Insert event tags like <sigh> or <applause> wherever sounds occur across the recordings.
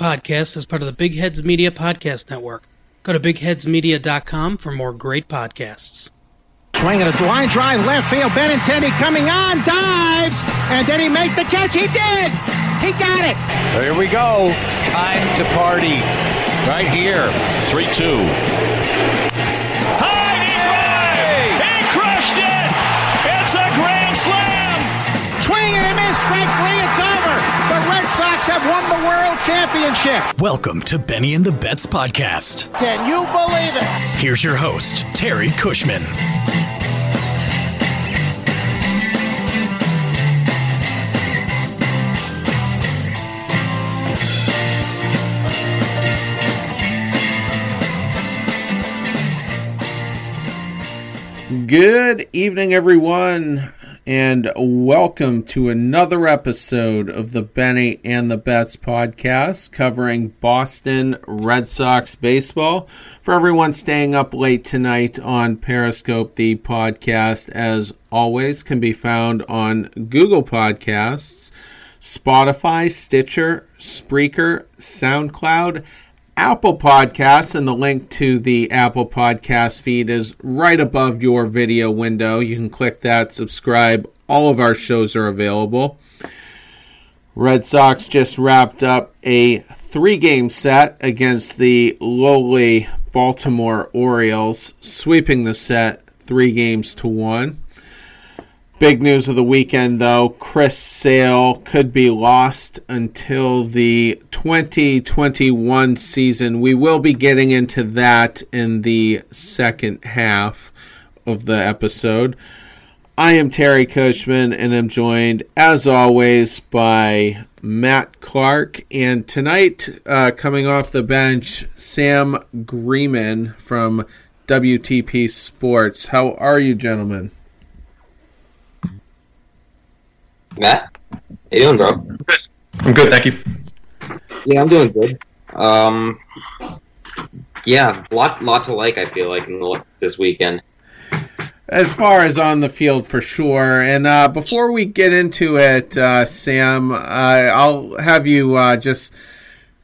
podcast is part of the Big Heads Media Podcast Network. Go to bigheadsmedia.com for more great podcasts. Swinging a line drive left field. Benintendi coming on, dives, and did he make the catch? He did. He got it. Here we go. It's time to party. Right here. 3 2. High, he drive! He crushed it! It's a grand slam! Swing and a miss. Strike three. It's over. The Red Sox have won the World Championship. Welcome to Benny and the Bets podcast. Can you believe it? Here's your host, Terry Cushman. Good evening, everyone, and welcome to another episode of the Benny and the Bets podcast covering Boston Red Sox baseball. For everyone staying up late tonight on Periscope, the podcast, as always, can be found on Google Podcasts, Spotify, Stitcher, Spreaker, SoundCloud, Apple Podcasts, and the link to the Apple Podcast feed is right above your video window. You can click that, subscribe. All of our shows are available. Red Sox just wrapped up a three game set against the lowly Baltimore Orioles, sweeping the set three games to one. Big news of the weekend, though Chris Sale could be lost until the 2021 season. We will be getting into that in the second half of the episode. I am Terry Cushman, and I'm joined, as always, by Matt Clark. And tonight, uh, coming off the bench, Sam Greeman from WTP Sports. How are you, gentlemen? Matt, how you doing, bro? I'm good, thank you. Yeah, I'm doing good. Um, yeah, lot lot to like. I feel like in the, this weekend. As far as on the field, for sure. And uh, before we get into it, uh, Sam, uh, I'll have you uh, just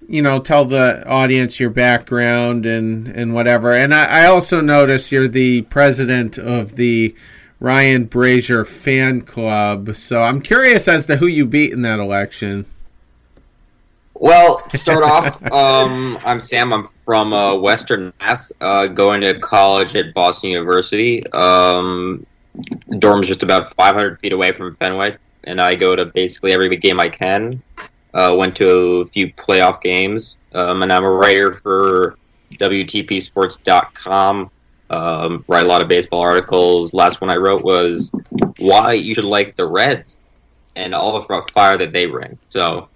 you know tell the audience your background and and whatever. And I, I also notice you're the president of the Ryan Brasier fan club. So I'm curious as to who you beat in that election. Well, to start off, um, I'm Sam. I'm from uh, Western Mass, uh, going to college at Boston University. Um, dorm's just about 500 feet away from Fenway, and I go to basically every game I can. Uh, went to a few playoff games, um, and I'm a writer for WTPSports.com. Um, write a lot of baseball articles. Last one I wrote was why you should like the Reds and all the fire that they bring. So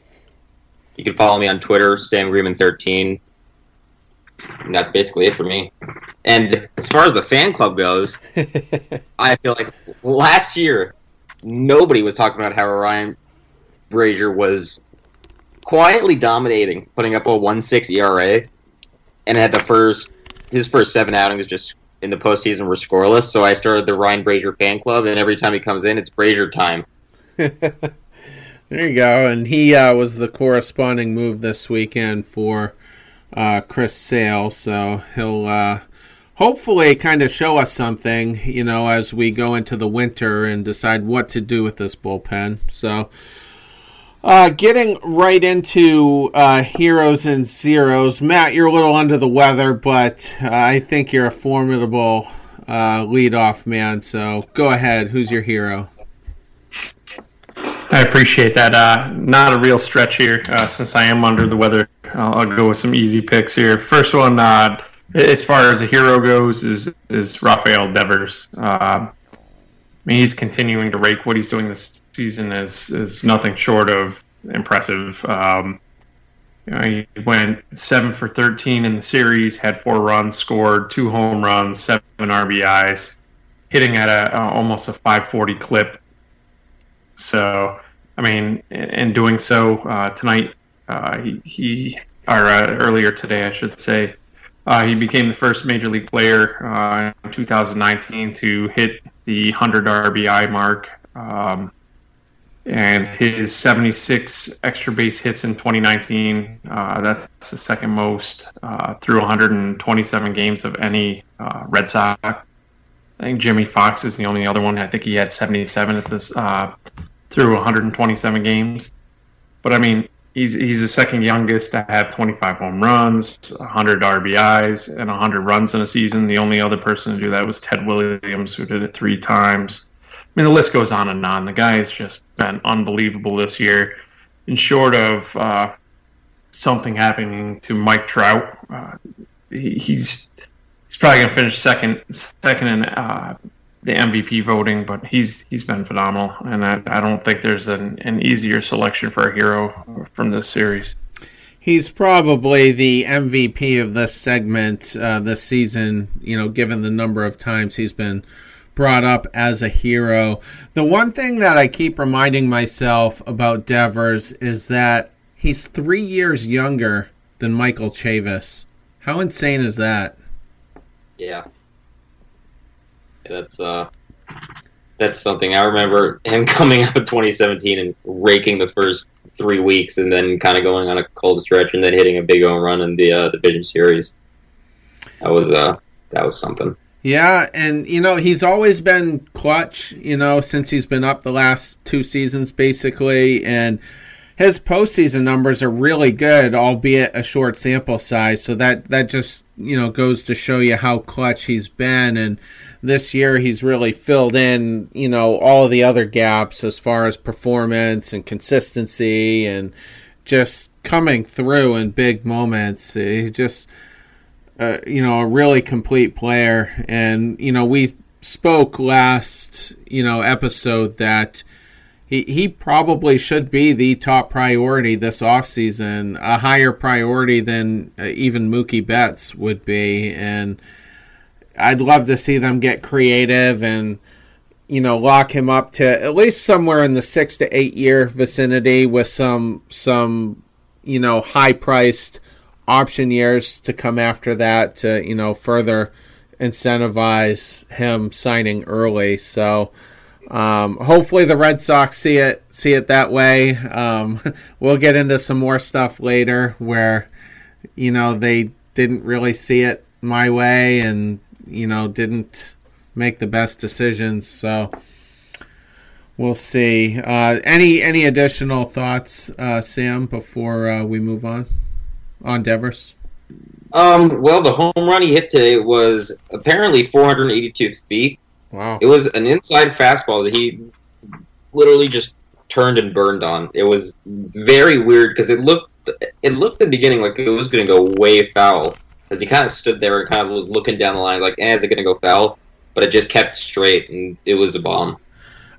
you can follow me on Twitter, Sam Greeman13. And that's basically it for me. And as far as the fan club goes, <laughs> I feel like last year nobody was talking about how Ryan Brasier was quietly dominating, putting up a one six ERA, and had the first his first seven outings just in the postseason were scoreless. So I started the Ryan Brasier fan club, and every time he comes in, it's Brasier time. <laughs> there you go. And he uh, was the corresponding move this weekend for uh, Chris Sale. So he'll uh, hopefully kind of show us something, you know, as we go into the winter and decide what to do with this bullpen. So. Uh, getting right into uh, heroes and zeros. Matt, you're a little under the weather, but uh, I think you're a formidable uh, leadoff man. So go ahead. Who's your hero? I appreciate that. Uh, not a real stretch here uh, since I am under the weather. I'll, I'll, go with some easy picks here. First one, uh, as far as a hero goes, is is Rafael Devers. Uh, I mean, he's continuing to rake. What he's doing this season is is nothing short of impressive. Um, you know, he went seven for thirteen in the series, had four runs, scored two home runs, seven RBIs, hitting at a uh, almost a 540 clip. So, I mean, in doing so uh, tonight, uh, he, he or uh, earlier today, I should say, uh, he became the first major league player uh, in 2019 to hit the 100 RBI mark. Um, and his 76 extra base hits in 2019. Uh, that's the second most uh, through 127 games of any uh, Red Sox. I think Jimmie Foxx is the only other one. I think he had 77 at this uh, through 127 games. But I mean, he's he's the second youngest to have 25 home runs, 100 RBIs, and 100 runs in a season. The only other person to do that was Ted Williams, who did it three times. I mean, the list goes on and on. The guy has just been unbelievable this year. And short of uh, something happening to Mike Trout, uh, he, he's he's probably going to finish second second in uh, the MVP voting. But he's he's been phenomenal, and I, I don't think there's an, an easier selection for a hero from this series. He's probably the MVP of this segment uh, this season. You know, given the number of times he's been brought up as a hero. The one thing that I keep reminding myself about Devers is that he's three years younger than Michael Chavis. How insane is that? Yeah. That's uh that's something I remember him <laughs> coming out of 2017 and raking the first three weeks, and then kind of going on a cold stretch, and then hitting a big home run in the uh, division series. That was uh that was something. Yeah, and you know he's always been clutch. You know since he's been up the last two seasons, basically, and his postseason numbers are really good, albeit a short sample size. So that that just you know goes to show you how clutch he's been. And this year he's really filled in you know all of the other gaps as far as performance and consistency and just coming through in big moments. He just uh, you know, a really complete player. And, you know, we spoke last, you know, episode that he, he probably should be the top priority this offseason, a higher priority than uh, even Mookie Betts would be. And I'd love to see them get creative and, you know, lock him up to at least somewhere in the six to eight year vicinity with some, some, you know, high priced option years to come after that to you know further incentivize him signing early. So um, hopefully the Red Sox see it see it that way. Um, <laughs> we'll get into some more stuff later where you know they didn't really see it my way and you know didn't make the best decisions. So we'll see. Uh, any any additional thoughts, uh, Sam, before uh, we move on? On Devers? Um, well, the home run he hit today was apparently 482 feet. Wow. It was an inside fastball that he literally just turned and burned on. It was very weird because it looked it looked in the beginning like it was going to go way foul as he kind of stood there and kind of was looking down the line like, eh, is it going to go foul? But it just kept straight and it was a bomb.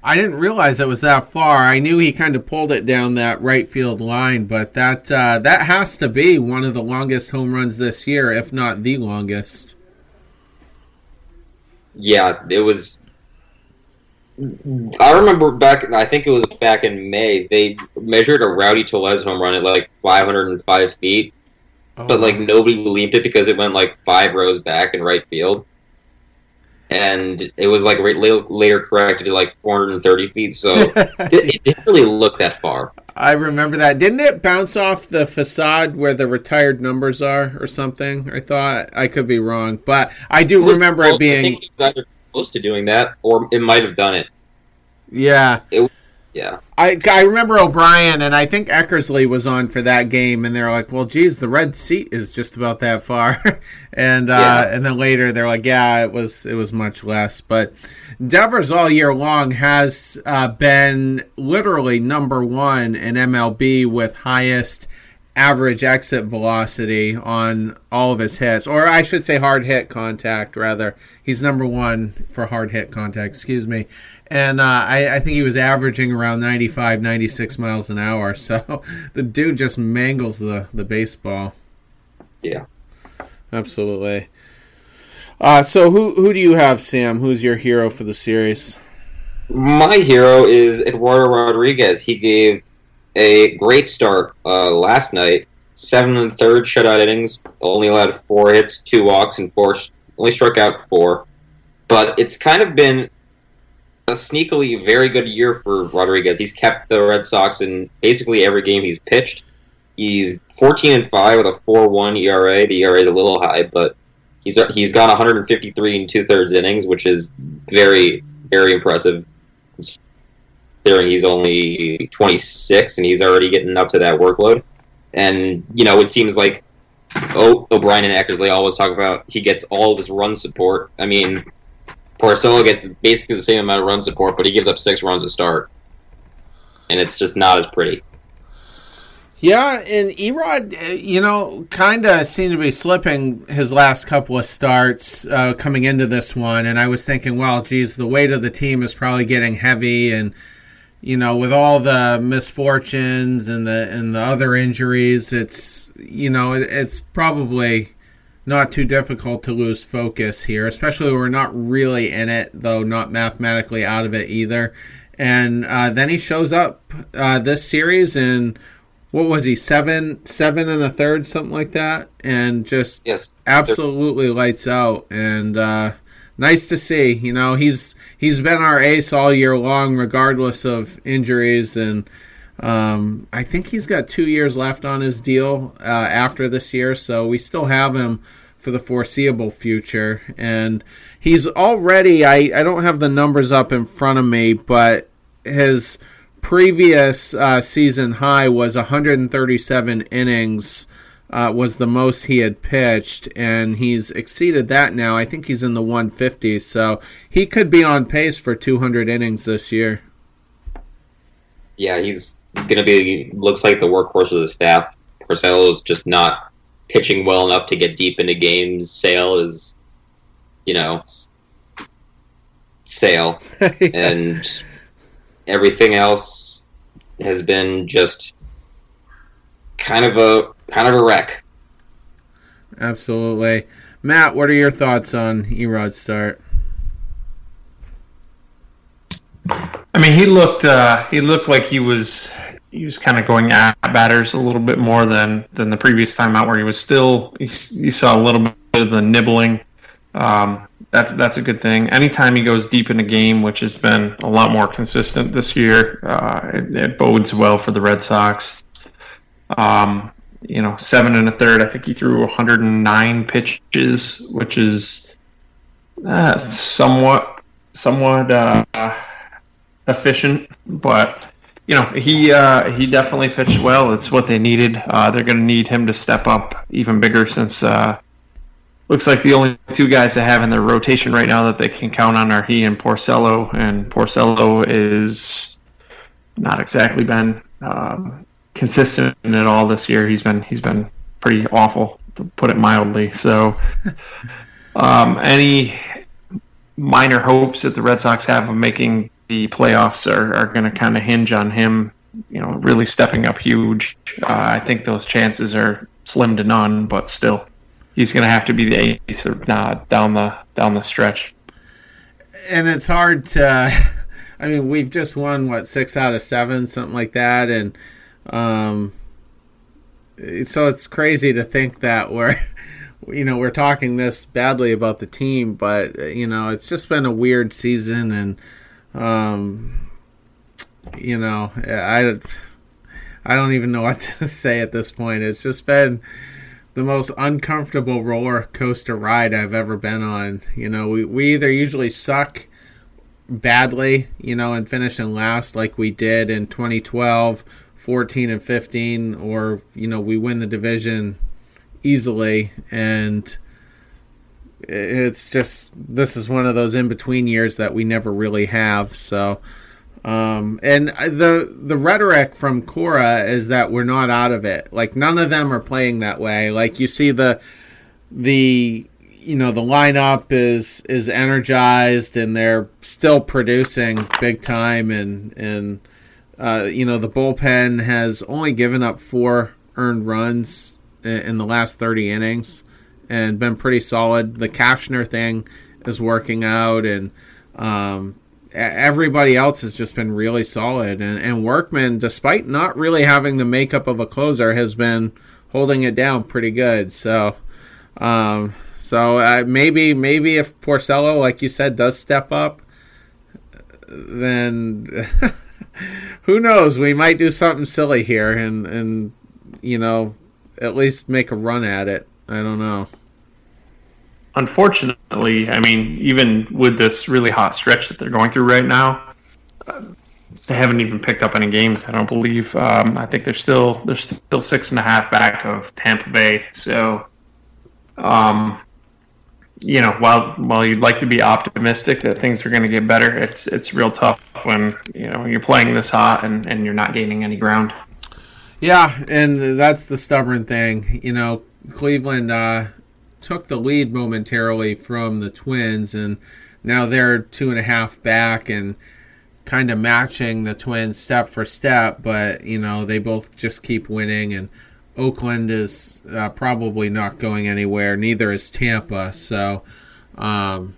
I didn't realize it was that far. I knew he kind of pulled it down that right field line, but that uh, that has to be one of the longest home runs this year, if not the longest. Yeah, it was. I remember back. I think it was back in May. They measured a Rowdy Tellez home run at like 505 feet, oh. but like nobody believed it because it went like five rows back in right field and it was like later corrected to like 430 feet. So <laughs> it, didn't really look that far. I remember that. Didn't it bounce off the facade where the retired numbers are, or something? I thought I could be wrong, but I do it remember close, it being either close to doing that, or it might have done it. Yeah, it, yeah. I, I remember O'Brien and I think Eckersley was on for that game, and they're like, "Well, geez, the red seat is just about that far," <laughs> and uh, yeah. and then later they're like, "Yeah, it was it was much less." But Devers all year long has uh, been literally number one in MLB with highest average exit velocity on all of his hits, or I should say hard hit contact rather. He's number one for hard hit contact. Excuse me and uh, I, I, think he was averaging around 95, 96 miles an hour. <laughs> So the dude just mangles the, the baseball. Yeah, absolutely. Uh, so who who do you have, Sam? Who's your hero for the series? My hero is Eduardo Rodriguez. He gave a great start uh, last night. Seven and third shutout innings, only allowed four hits, two walks, and four only struck out four. But it's kind of been a sneakily very good year for Rodriguez. He's kept the Red Sox in basically every game he's pitched. He's 14 and 5 with a 4-1 ERA. The ERA is a little high, but he's he's gone 153 and two thirds innings, which is very very impressive. Considering he's only 26 and he's already getting up to that workload, and you know it seems like o- O'Brien and Eckersley always talk about he gets all this run support. I mean, Porcello gets basically the same amount of run support, but he gives up six runs to start, and it's just not as pretty. Yeah, and Erod, uh, you know, kind of seemed to be slipping his last couple of starts uh, coming into this one, and I was thinking, well, geez, the weight of the team is probably getting heavy, and you know, with all the misfortunes and the and the other injuries, it's you know, it, it's probably not too difficult to lose focus here, especially when we're not really in it, though not mathematically out of it either. And uh, then he shows up uh, this series and what was he seven seven and a third something like that and just Yes. absolutely lights out and uh, nice to see you know he's he's been our ace all year long regardless of injuries and um, I think he's got two years left on his deal uh, after this year so we still have him for the foreseeable future. And he's already I, I don't have the numbers up in front of me but his previous uh, season high was 137 innings uh, was the most he had pitched and he's exceeded that now. I think he's in the 150s so he could be on pace for 200 innings this year. Yeah, he's gonna be looks like the workhorse of the staff. Porcello is just not pitching well enough to get deep into games. Sale is, you know, Sale, <laughs> and everything else has been just kind of a kind of a wreck. absolutely matt what are your thoughts on erod's start I mean, he looked uh, he looked like he was he was kind of going at batters a little bit more than than the previous time out, where he was still you, saw a little bit of the nibbling. Um, that's that's a good thing. Anytime he goes deep in a game, which has been a lot more consistent this year, uh, it, it bodes well for the Red Sox. Um, you know, seven and a third. I think he threw 109 pitches, which is uh, somewhat somewhat uh, efficient, but you know he uh, he definitely pitched well. It's what they needed. Uh, they're going to need him to step up even bigger since uh, looks like the only two guys they have in their rotation right now that they can count on are he and Porcello, and Porcello is not exactly been um, consistent at all this year. He's been he's been pretty awful to put it mildly. So <laughs> um, any minor hopes that the Red Sox have of making the playoffs are, are going to kind of hinge on him, you know, really stepping up huge. Uh, I think those chances are slim to none, but still, he's going to have to be the ace uh, down the down the stretch. and it's hard to <laughs> i mean we've just won what six out of seven something like that and um so it's crazy to think that we're <laughs> you know we're talking this badly about the team but you know it's just been a weird season and um you know i i don't even know <laughs> what to say at this point it's just been the most uncomfortable roller coaster ride I've ever been on. You know, we, we either usually suck badly, you know, and finish in last like we did in 2012, 14 and 15, or, you know, we win the division easily. And it's just, this is one of those in between years that we never really have. So, um, and the the rhetoric from Cora is that we're not out of it. Like none of them are playing that way. Like you see the the you know the lineup is is energized and they're still producing big time and and uh, you know the bullpen has only given up four earned runs in, in the last 30 innings and been pretty solid. The Cashner thing is working out and um, everybody else has just been really solid. And, and Workman, despite not really having the makeup of a closer, has been holding it down pretty good. So, um, so uh, maybe maybe if Porcello, like you said, does step up, then <laughs> who knows? We might do something silly here, and and you know, at least make a run at it. I don't know. Unfortunately, I mean, even with this really hot stretch that they're going through right now, they haven't even picked up any games. I don't believe. Um, I think they're still they're still six and a half back of Tampa Bay. So, um, you know, while while you'd like to be optimistic that things are going to get better, it's it's real tough when you know you're playing this hot and, and you're not gaining any ground. Yeah, and that's the stubborn thing. You know, Cleveland uh, took the lead momentarily from the Twins, and now they're two and a half back and kind of matching the Twins step for step. But you know, they both just keep winning, and Oakland is uh, probably not going anywhere. Neither is Tampa. So, um,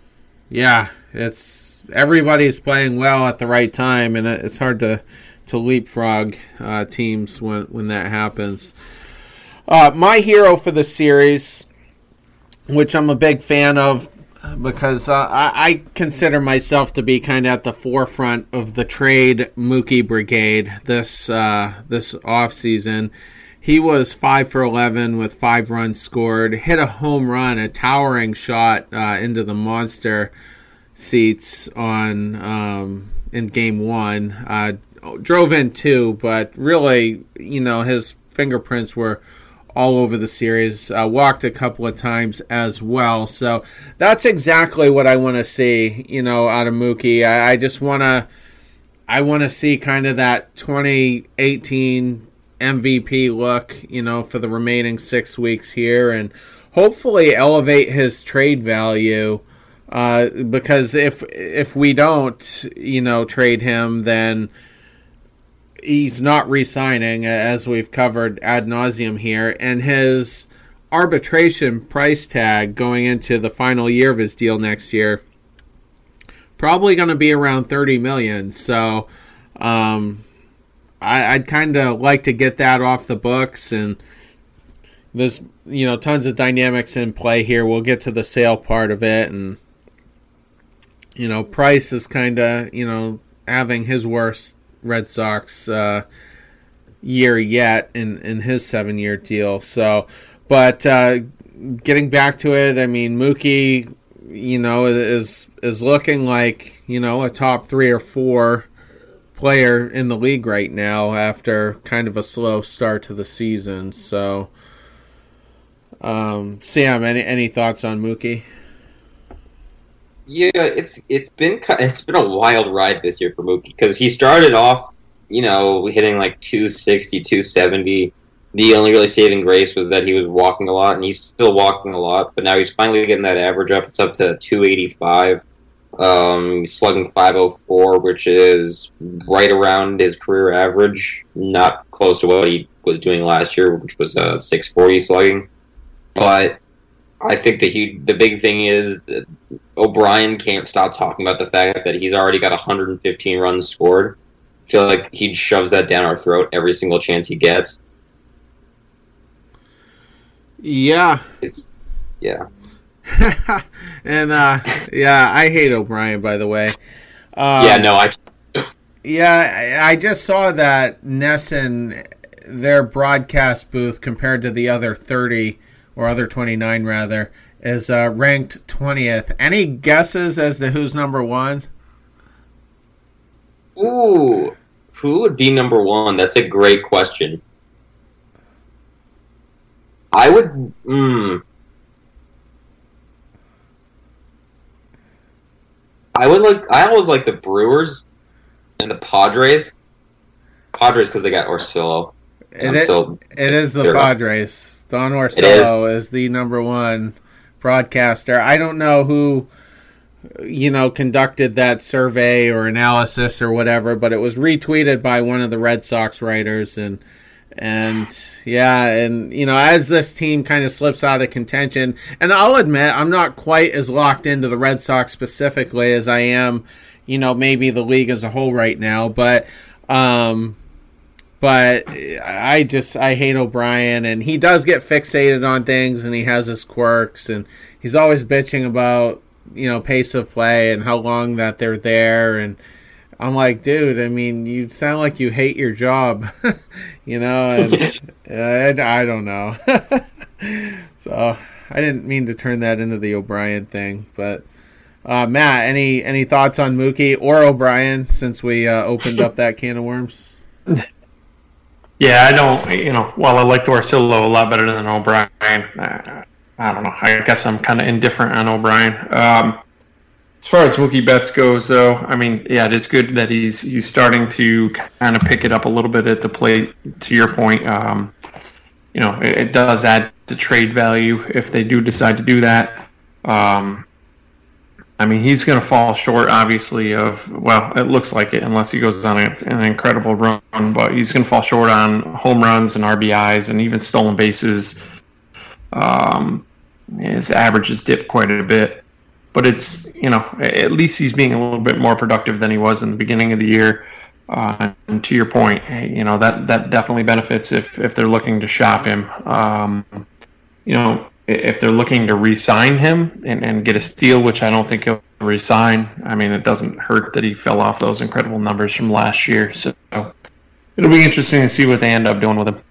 yeah, it's everybody's playing well at the right time, and it's hard to to leapfrog uh, teams when when that happens. Uh, my hero for the series, which I'm a big fan of, because uh, I, I, consider myself to be kind of at the forefront of the trade Mookie Brigade this uh, this off season. He was five for eleven with five runs scored, hit a home run, a towering shot uh, into the monster seats on um, in game one. Uh, drove in two, but really, you know, his fingerprints were all over the series. Uh, walked a couple of times as well. So that's exactly what I want to see, you know, out of Mookie. I, I just want to, I want to see kind of that 2018 MVP look, you know, for the remaining six weeks here, and hopefully elevate his trade value. Uh, because if if we don't, you know, trade him, then he's not re-signing, as we've covered ad nauseum here, and his arbitration price tag going into the final year of his deal next year probably going to be around 30 million. So um, I, would kind of like to get that off the books, and there's you know tons of dynamics in play here. We'll get to the sale part of it, and you know Price is kind of you know having his worst Red Sox uh, year yet in in his seven year deal. So, but uh, getting back to it, I mean Mookie, you know, is is looking like you know a top three or four player in the league right now after kind of a slow start to the season. So, um, Sam, any any thoughts on Mookie? Yeah, it's it's been it's been a wild ride this year for Mookie because he started off, you know, hitting like 260, 270. The only really saving grace was that he was walking a lot, and he's still walking a lot. But now he's finally getting that average up. It's up to 285. Um, slugging 504, which is right around his career average, not close to what he was doing last year, which was uh, 640 slugging. But I think the huge, the big thing is O'Brien can't stop talking about the fact that he's already got 115 runs scored. I feel like he shoves that down our throat every single chance he gets. Yeah, it's yeah, <laughs> and uh, yeah, I hate O'Brien. By the way, um, yeah, no, I. yeah, I just saw that NESN their broadcast booth compared to the other 30 or other 29 rather, is uh, ranked 20th. Any guesses as to who's number one? Ooh, who would be number one? That's a great question. I would. Mm, I would like. I always like the Brewers and the Padres. Padres because they got Orsillo. It, is, it is the Padres. Don Orsillo is. is the number one broadcaster. I don't know who you know conducted that survey or analysis or whatever, but it was retweeted by one of the Red Sox writers and and yeah, and you know, as this team kind of slips out of contention, and I'll admit I'm not quite as locked into the Red Sox specifically as I am, you know, maybe the league as a whole right now, but um but I just I hate O'Brien, and he does get fixated on things, and he has his quirks, and he's always bitching about you know pace of play and how long that they're there, and I'm like, dude, I mean, you sound like you hate your job, <laughs> you know, and <laughs> uh, I don't know. <laughs> so I didn't mean to turn that into the O'Brien thing, but uh, Matt, any any thoughts on Mookie or O'Brien since we uh, opened up that can of worms? Yeah, I don't. You know, while I like Orsillo a lot better than O'Brien, uh, I don't know. I guess I'm kind of indifferent on O'Brien. Um, as far as Mookie Betts goes, though, I mean, yeah, it is good that he's he's starting to kind of pick it up a little bit at the plate. To your point, um, you know, it, it, does add to trade value if they do decide to do that. Um, I mean, he's going to fall short, obviously, of, well, it looks like it, unless he goes on a, an incredible run, but he's going to fall short on home runs and RBIs and even stolen bases. Um, his average has dipped quite a bit, but it's, you know, at least he's being a little bit more productive than he was in the beginning of the year. Uh, and to your point, you know, that, that definitely benefits if, if they're looking to shop him. Um, you know, if they're looking to re-sign him and, and get a steal, which I don't think he'll re-sign. I mean, it doesn't hurt that he fell off those incredible numbers from last year. So it'll be interesting to see what they end up doing with him.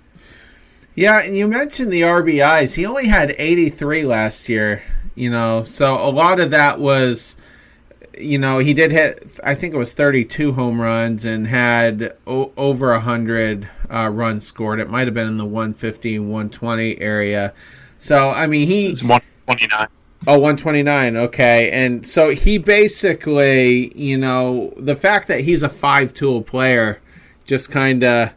Yeah, and you mentioned the RBIs. He only had 83 last year, you know, so a lot of that was, you know, he did hit, I think it was 32 home runs and had o- over 100 uh, runs scored. It might have been in the 150, 120 area. So I mean, he it's one twenty nine. Oh, 129. Okay. And so he basically, you know, the fact that he's a five tool player just kind of,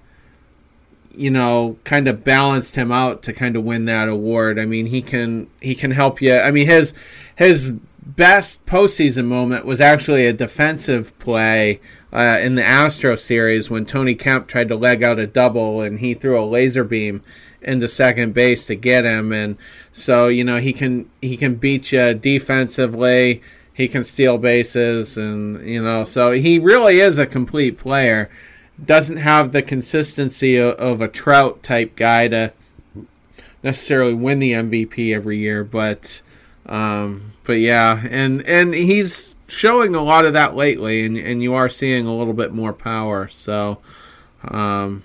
you know, kind of balanced him out to kind of win that award. I mean, he can he can help you. I mean, his his best postseason moment was actually a defensive play uh, in the Astro series when Tony Kemp tried to leg out a double and he threw a laser beam into second base to get him, and so you know he can he can beat you defensively. He can steal bases, and you know so he really is a complete player. Doesn't have the consistency of, of a Trout type guy to necessarily win the MVP every year, but um, but yeah, and and he's showing a lot of that lately, and and you are seeing a little bit more power. So, um,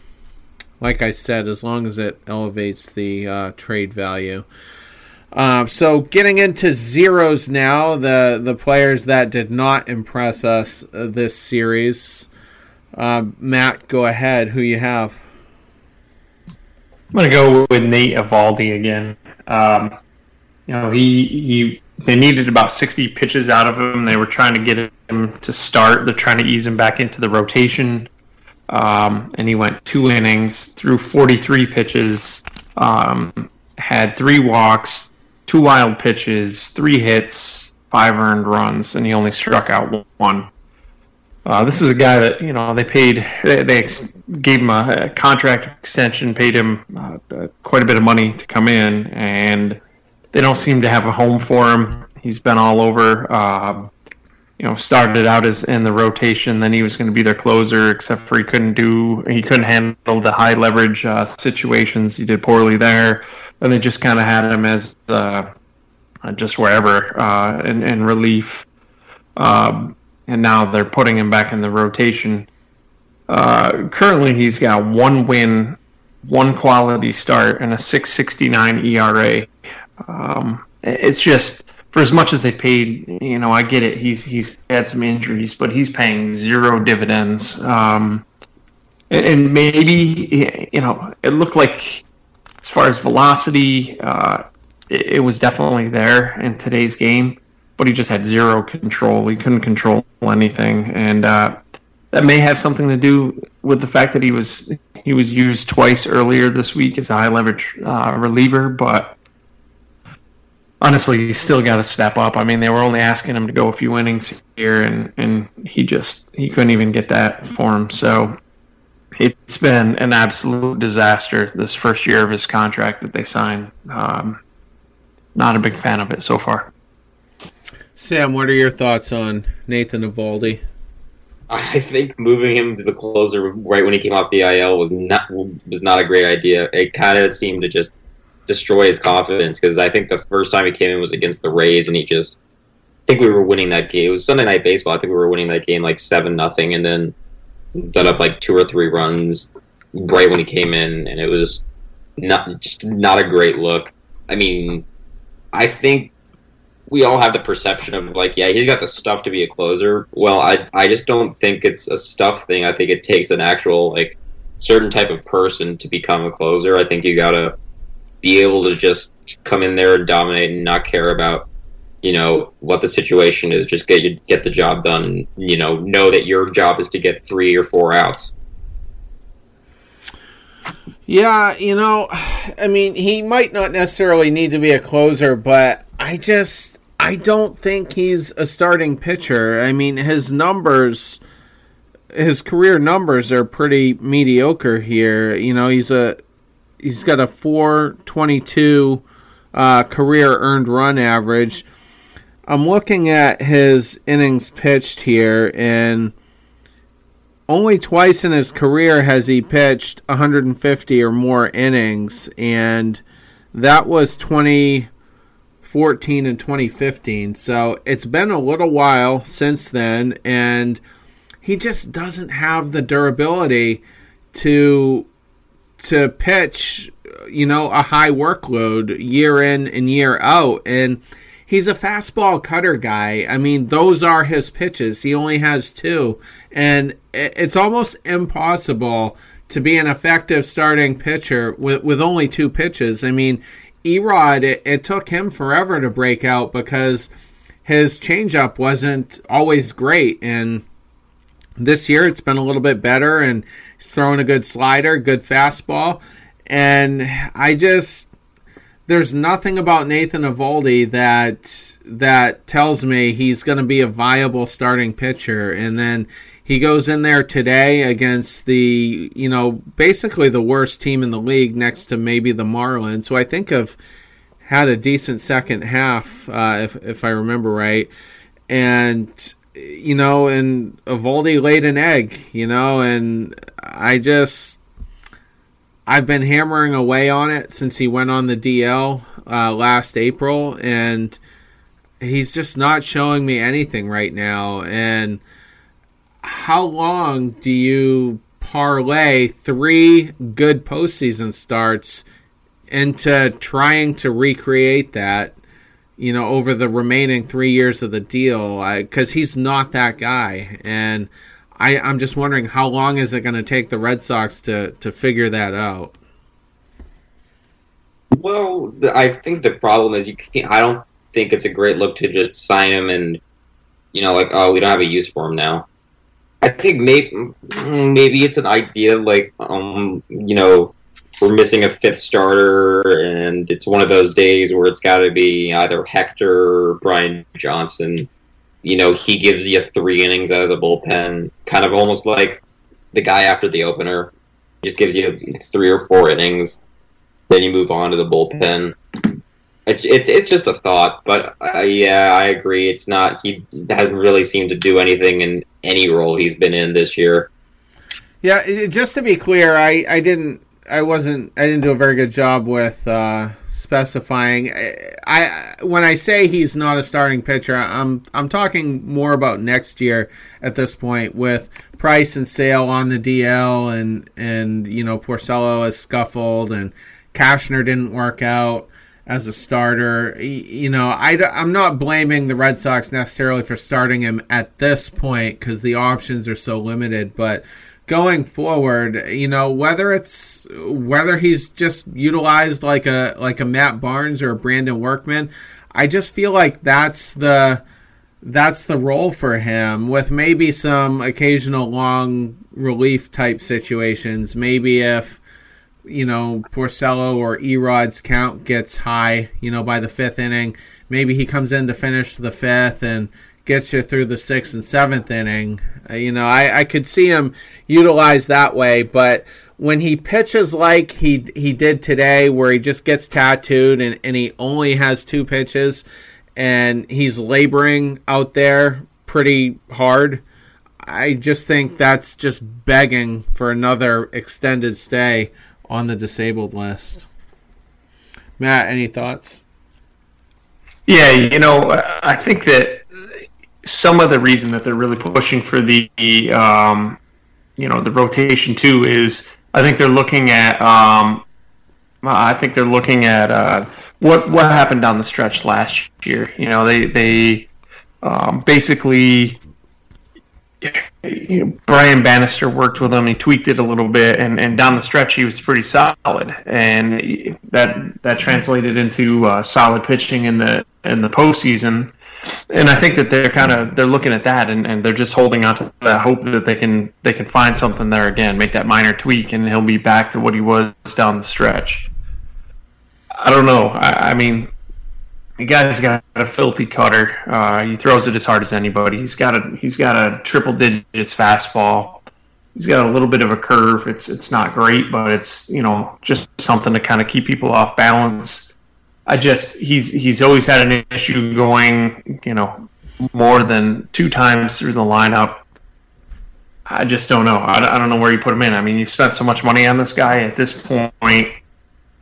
like I said, as long as it elevates the uh, trade value. Uh, so getting into zeros now, the the players that did not impress us uh, this series. Uh, Matt, go ahead. Who you have? I'm gonna go with Nate Eovaldi again. Um, you know, he he they needed about 60 pitches out of him. They were trying to get him to start. They're trying to ease him back into the rotation. Um, and he went two innings, threw 43 pitches, um, had three walks, two wild pitches, three hits, five earned runs, and he only struck out one. Uh, this is a guy that you know they paid. They, they ex- gave him a, a, contract extension, paid him uh, uh, quite a bit of money to come in, and they don't seem to have a home for him. He's been all over. Um, you know, started out as in the rotation. Then he was going to be their closer, except for he couldn't do, he couldn't handle the high leverage uh, situations. He did poorly there. And they just kind of had him as uh, just wherever uh, in, in relief. Um, and now they're putting him back in the rotation. Uh, currently, he's got one win, one quality start, and a 6.69 ERA. Um, it's just for as much as they paid, you know, I get it. He's he's had some injuries, but he's paying zero dividends. Um, and, and, maybe you know, it looked like as far as velocity, uh, it, it, was definitely there in today's game, but he just had zero control. He couldn't control anything, and uh, that may have something to do with the fact that he was he was used twice earlier this week as a high leverage uh, reliever, but honestly, he's still got to step up. I mean, they were only asking him to go a few innings here, and and he just he couldn't even get that for him. So it's been an absolute disaster this first year of his contract that they signed. Um, not a big fan of it so far. Sam, what are your thoughts on Nathan Eovaldi? I think moving him to the closer right when he came off the IL was not was not a great idea. It kind of seemed to just destroy his confidence because I think the first time he came in was against the Rays and he just think we were winning that game. It was Sunday night baseball. I think we were winning that game like seven nothing, and then done up like two or three runs right when he came in, and it was not just not a great look. I mean, I think we all have the perception of like, yeah, he's got the stuff to be a closer. Well, I I just don't think it's a stuff thing. I think it takes an actual like certain type of person to become a closer. I think you gotta be able to just come in there and dominate and not care about you know what the situation is. Just get get the job done. And, you know, know that your job is to get three or four outs. Yeah, you know, I mean, he might not necessarily need to be a closer, but I just I don't think he's a starting pitcher. I mean, his numbers his career numbers are pretty mediocre here. You know, he's a he's got a 422 uh, career earned run average. I'm looking at his innings pitched here, and only twice in his career has he pitched 150 or more innings, and that was 2014 and 2015. So it's been a little while since then, and he just doesn't have the durability to to pitch, you know, a high workload year in and year out, and he's a fastball cutter guy. I mean, those are his pitches. He only has two, and it's almost impossible to be an effective starting pitcher with, with only two pitches. I mean, Erod, it, it took him forever to break out because his changeup wasn't always great, and this year it's been a little bit better, and he's throwing a good slider, good fastball, and I just there's nothing about Nathan Eovaldi that that tells me he's going to be a viable starting pitcher. And then he goes in there today against the you know basically the worst team in the league, next to maybe the Marlins, who I think have had a decent second half, uh, if if I remember right, and you know, and Eovaldi laid an egg, you know, and I just I've been hammering away on it since he went on the DL uh, last April, and he's just not showing me anything right now. And how long do you parlay three good postseason starts into trying to recreate that? You know, over the remaining three years of the deal, because he's not that guy, and I, I'm just wondering how long is it going to take the Red Sox to, to figure that out? Well, I think the problem is you can't. I don't think it's a great look to just sign him and you know, like oh, we don't have a use for him now. I think maybe maybe it's an idea like um, you know, we're missing a fifth starter, and it's one of those days where it's got to be either Hector or Brian Johnson you know, he gives you three innings out of the bullpen, kind of almost like the guy after the opener. Just gives you three or four innings, then you move on to the bullpen. It's it's, it's just a thought, but uh, yeah, I agree. It's not. He hasn't really seemed to do anything in any role he's been in this year. Yeah, just to be clear, I I didn't I wasn't I didn't do a very good job with uh, specifying. I, I, when I say he's not a starting pitcher, I'm I'm talking more about next year at this point with Price and Sale on the DL and and you know Porcello has scuffled and Cashner didn't work out as a starter. You know, I, I'm not blaming the Red Sox necessarily for starting him at this point because the options are so limited, but going forward, you know, whether it's whether he's just utilized like a like a Matt Barnes or a Brandon Workman, I just feel like that's the that's the role for him with maybe some occasional long relief type situations. Maybe if you know Porcello or Erod's count gets high, you know, by the fifth inning, maybe he comes in to finish the fifth and gets you through the sixth and seventh inning. Uh, you know, I, I could see him utilized that way, but when he pitches like he he did today, where he just gets tattooed and, and he only has two pitches, and he's laboring out there pretty hard, I just think that's just begging for another extended stay on the disabled list. Matt, any thoughts? Yeah, you know, I think that some of the reason that they're really pushing for the um, you know the rotation too is I think they're looking at um, I think they're looking at uh, what what happened down the stretch last year. You know, they they um, basically you know, Brian Bannister worked with him. He tweaked it a little bit, and, and down the stretch he was pretty solid, and that that translated into uh, solid pitching in the in the postseason. And I think that they're kind of they're looking at that, and, and they're just holding on to that hope that they can they can find something there again, make that minor tweak, and he'll be back to what he was down the stretch. I don't know. I, I mean, the guy's got a filthy cutter. Uh, he throws it as hard as anybody. He's got a he's got a triple digits fastball. He's got a little bit of a curve. It's it's not great, but it's you know just something to kind of keep people off balance. I just he's he's always had an issue going you know more than two times through the lineup. I just don't know. I, I don't know where you put him in. I mean, you've spent so much money on this guy at this point.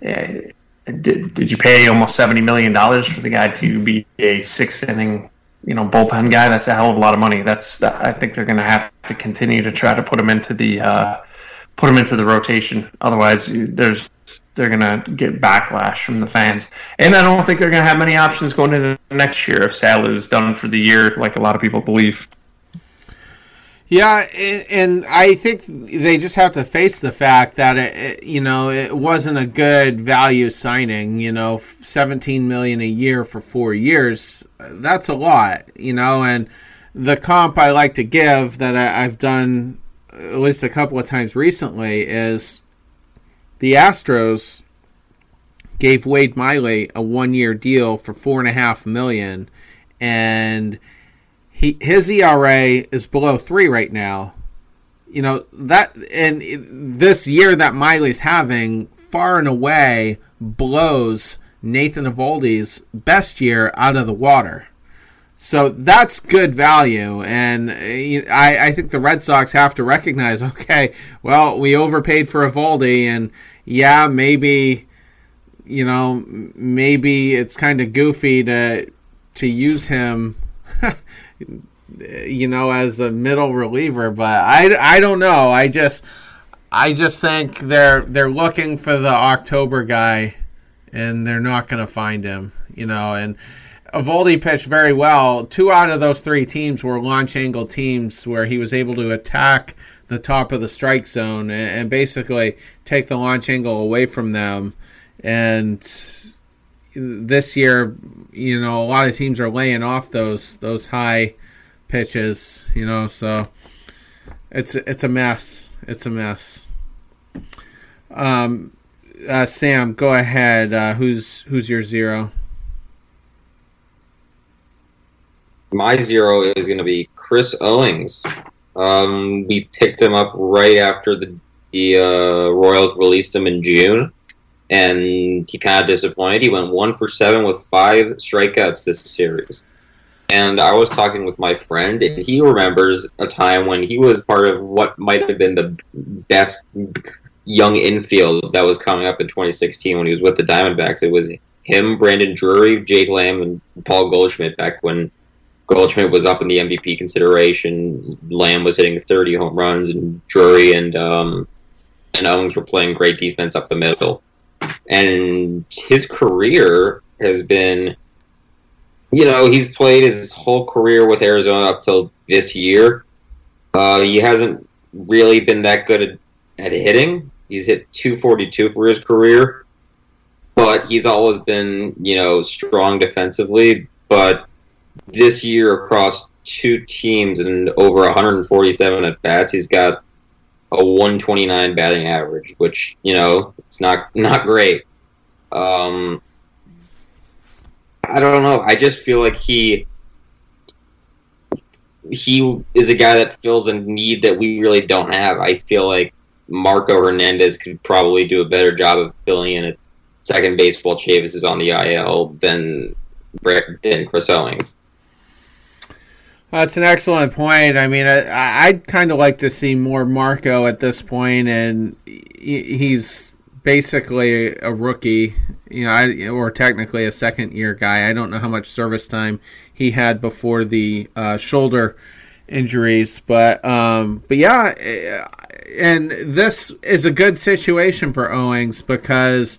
Yeah, did, did you pay almost seventy million dollars for the guy to be a six inning, you know, bullpen guy? That's a hell of a lot of money. That's I think they're going to have to continue to try to put him into the uh, put him into the rotation. Otherwise, there's they're going to get backlash from the fans. And I don't think they're going to have many options going into next year if Sale is done for the year, like a lot of people believe. Yeah, and I think they just have to face the fact that it, you know it wasn't a good value signing. You know, seventeen million a year for four years. That's a lot. You know, and the comp I like to give that I've done at least a couple of times recently is the Astros gave Wade Miley a one year deal for four and a half million, and he his ERA is below three right now. You know that, and this year that Miley's having far and away blows Nathan Eovaldi's best year out of the water. So that's good value, and uh, I, I think the Red Sox have to recognize. <laughs> Okay, well, we overpaid for Eovaldi, and yeah, maybe you know, maybe it's kind of goofy to to use him <laughs> you know, as a middle reliever. But I, I don't know. I just I just think they're they're looking for the October guy, and they're not going to find him. You know, and Eovaldi pitched very well. Two out of those three teams were launch angle teams where he was able to attack the top of the strike zone and, and basically take the launch angle away from them. And this year, you know, a lot of teams are laying off those those high pitches, you know, so it's it's a mess. It's a mess. Um, uh, Sam, go ahead. Uh, who's who's your zero? My zero is going to be Chris Owings. Um, we picked him up right after the the uh, Royals released him in June, and he kind of disappointed. He went one for seven with five strikeouts this series and I was talking with my friend, and he remembers a time when he was part of what might have been the best young infield that was coming up in 2016 when he was with the Diamondbacks. It was him, Brandon Drury, Jake Lamb, and Paul Goldschmidt back when Goldschmidt was up in the MVP consideration. Lamb was hitting 30 home runs, and Drury and um, and Owings were playing great defense up the middle. And his career has been you know, he's played his whole career with Arizona up till this year. Uh, he hasn't really been that good at, at hitting. He's hit 242 for his career, but he's always been, you know, strong defensively. But this year, across two teams and over 147 at bats, he's got a 129 batting average, which you know it's not not great. Um, I don't know. I just feel like he he is a guy that fills a need that we really don't have. I feel like Marco Hernandez could probably do a better job of filling in at second base while Chavis is on the IL than than Chris Owings. That's an excellent point. I mean, I, would kind of like to see more Marco at this point, and he's basically a rookie, you know, or technically a second year guy. I don't know how much service time he had before the uh, shoulder injuries, but um, but yeah, eh, and this is a good situation for Owings because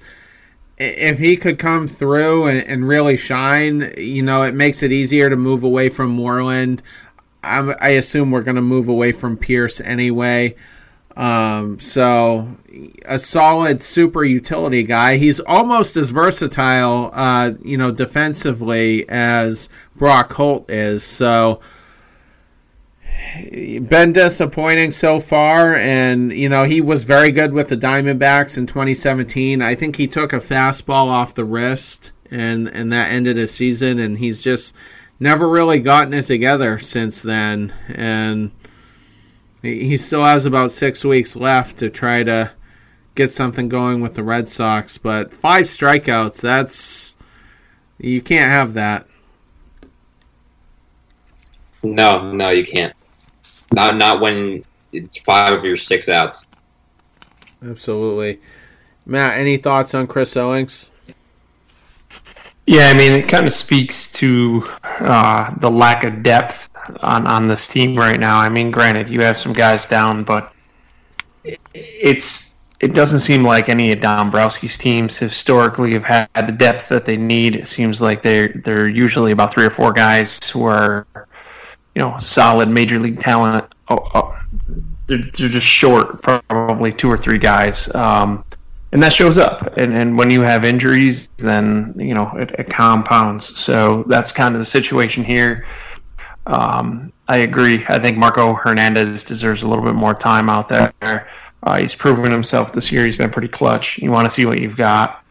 if he could come through and, and really shine, you know, it makes it easier to move away from Moreland. I'm, I assume we're going to move away from Pierce anyway. Um, so a solid super utility guy. He's almost as versatile, uh, you know, defensively as Brock Holt is. So been disappointing so far, and you know he was very good with the Diamondbacks in 2017. I think he took a fastball off the wrist, and and that ended his season. And he's just never really gotten it together since then. And he still has about six weeks left to try to get something going with the Red Sox. But five strikeouts, that's you can't have that. No, no, you can't. Not not when it's five of your six outs. Absolutely. Matt, any thoughts on Chris Owings? Yeah, I mean, it kind of speaks to uh, the lack of depth on, on this team right now. I mean, granted, you have some guys down, but it's it doesn't seem like any of Dombrowski's teams historically have had the depth that they need. It seems like they're they're usually about three or four guys who are you know, solid major league talent. Oh, oh, they're, they're just short, probably two or three guys. Um, and that shows up. And, and when you have injuries, then, you know, it, it compounds. So that's kind of the situation here. Um, I agree. I think Marco Hernandez deserves a little bit more time out there. Uh, he's proven himself this year. He's been pretty clutch. You want to see what you've got.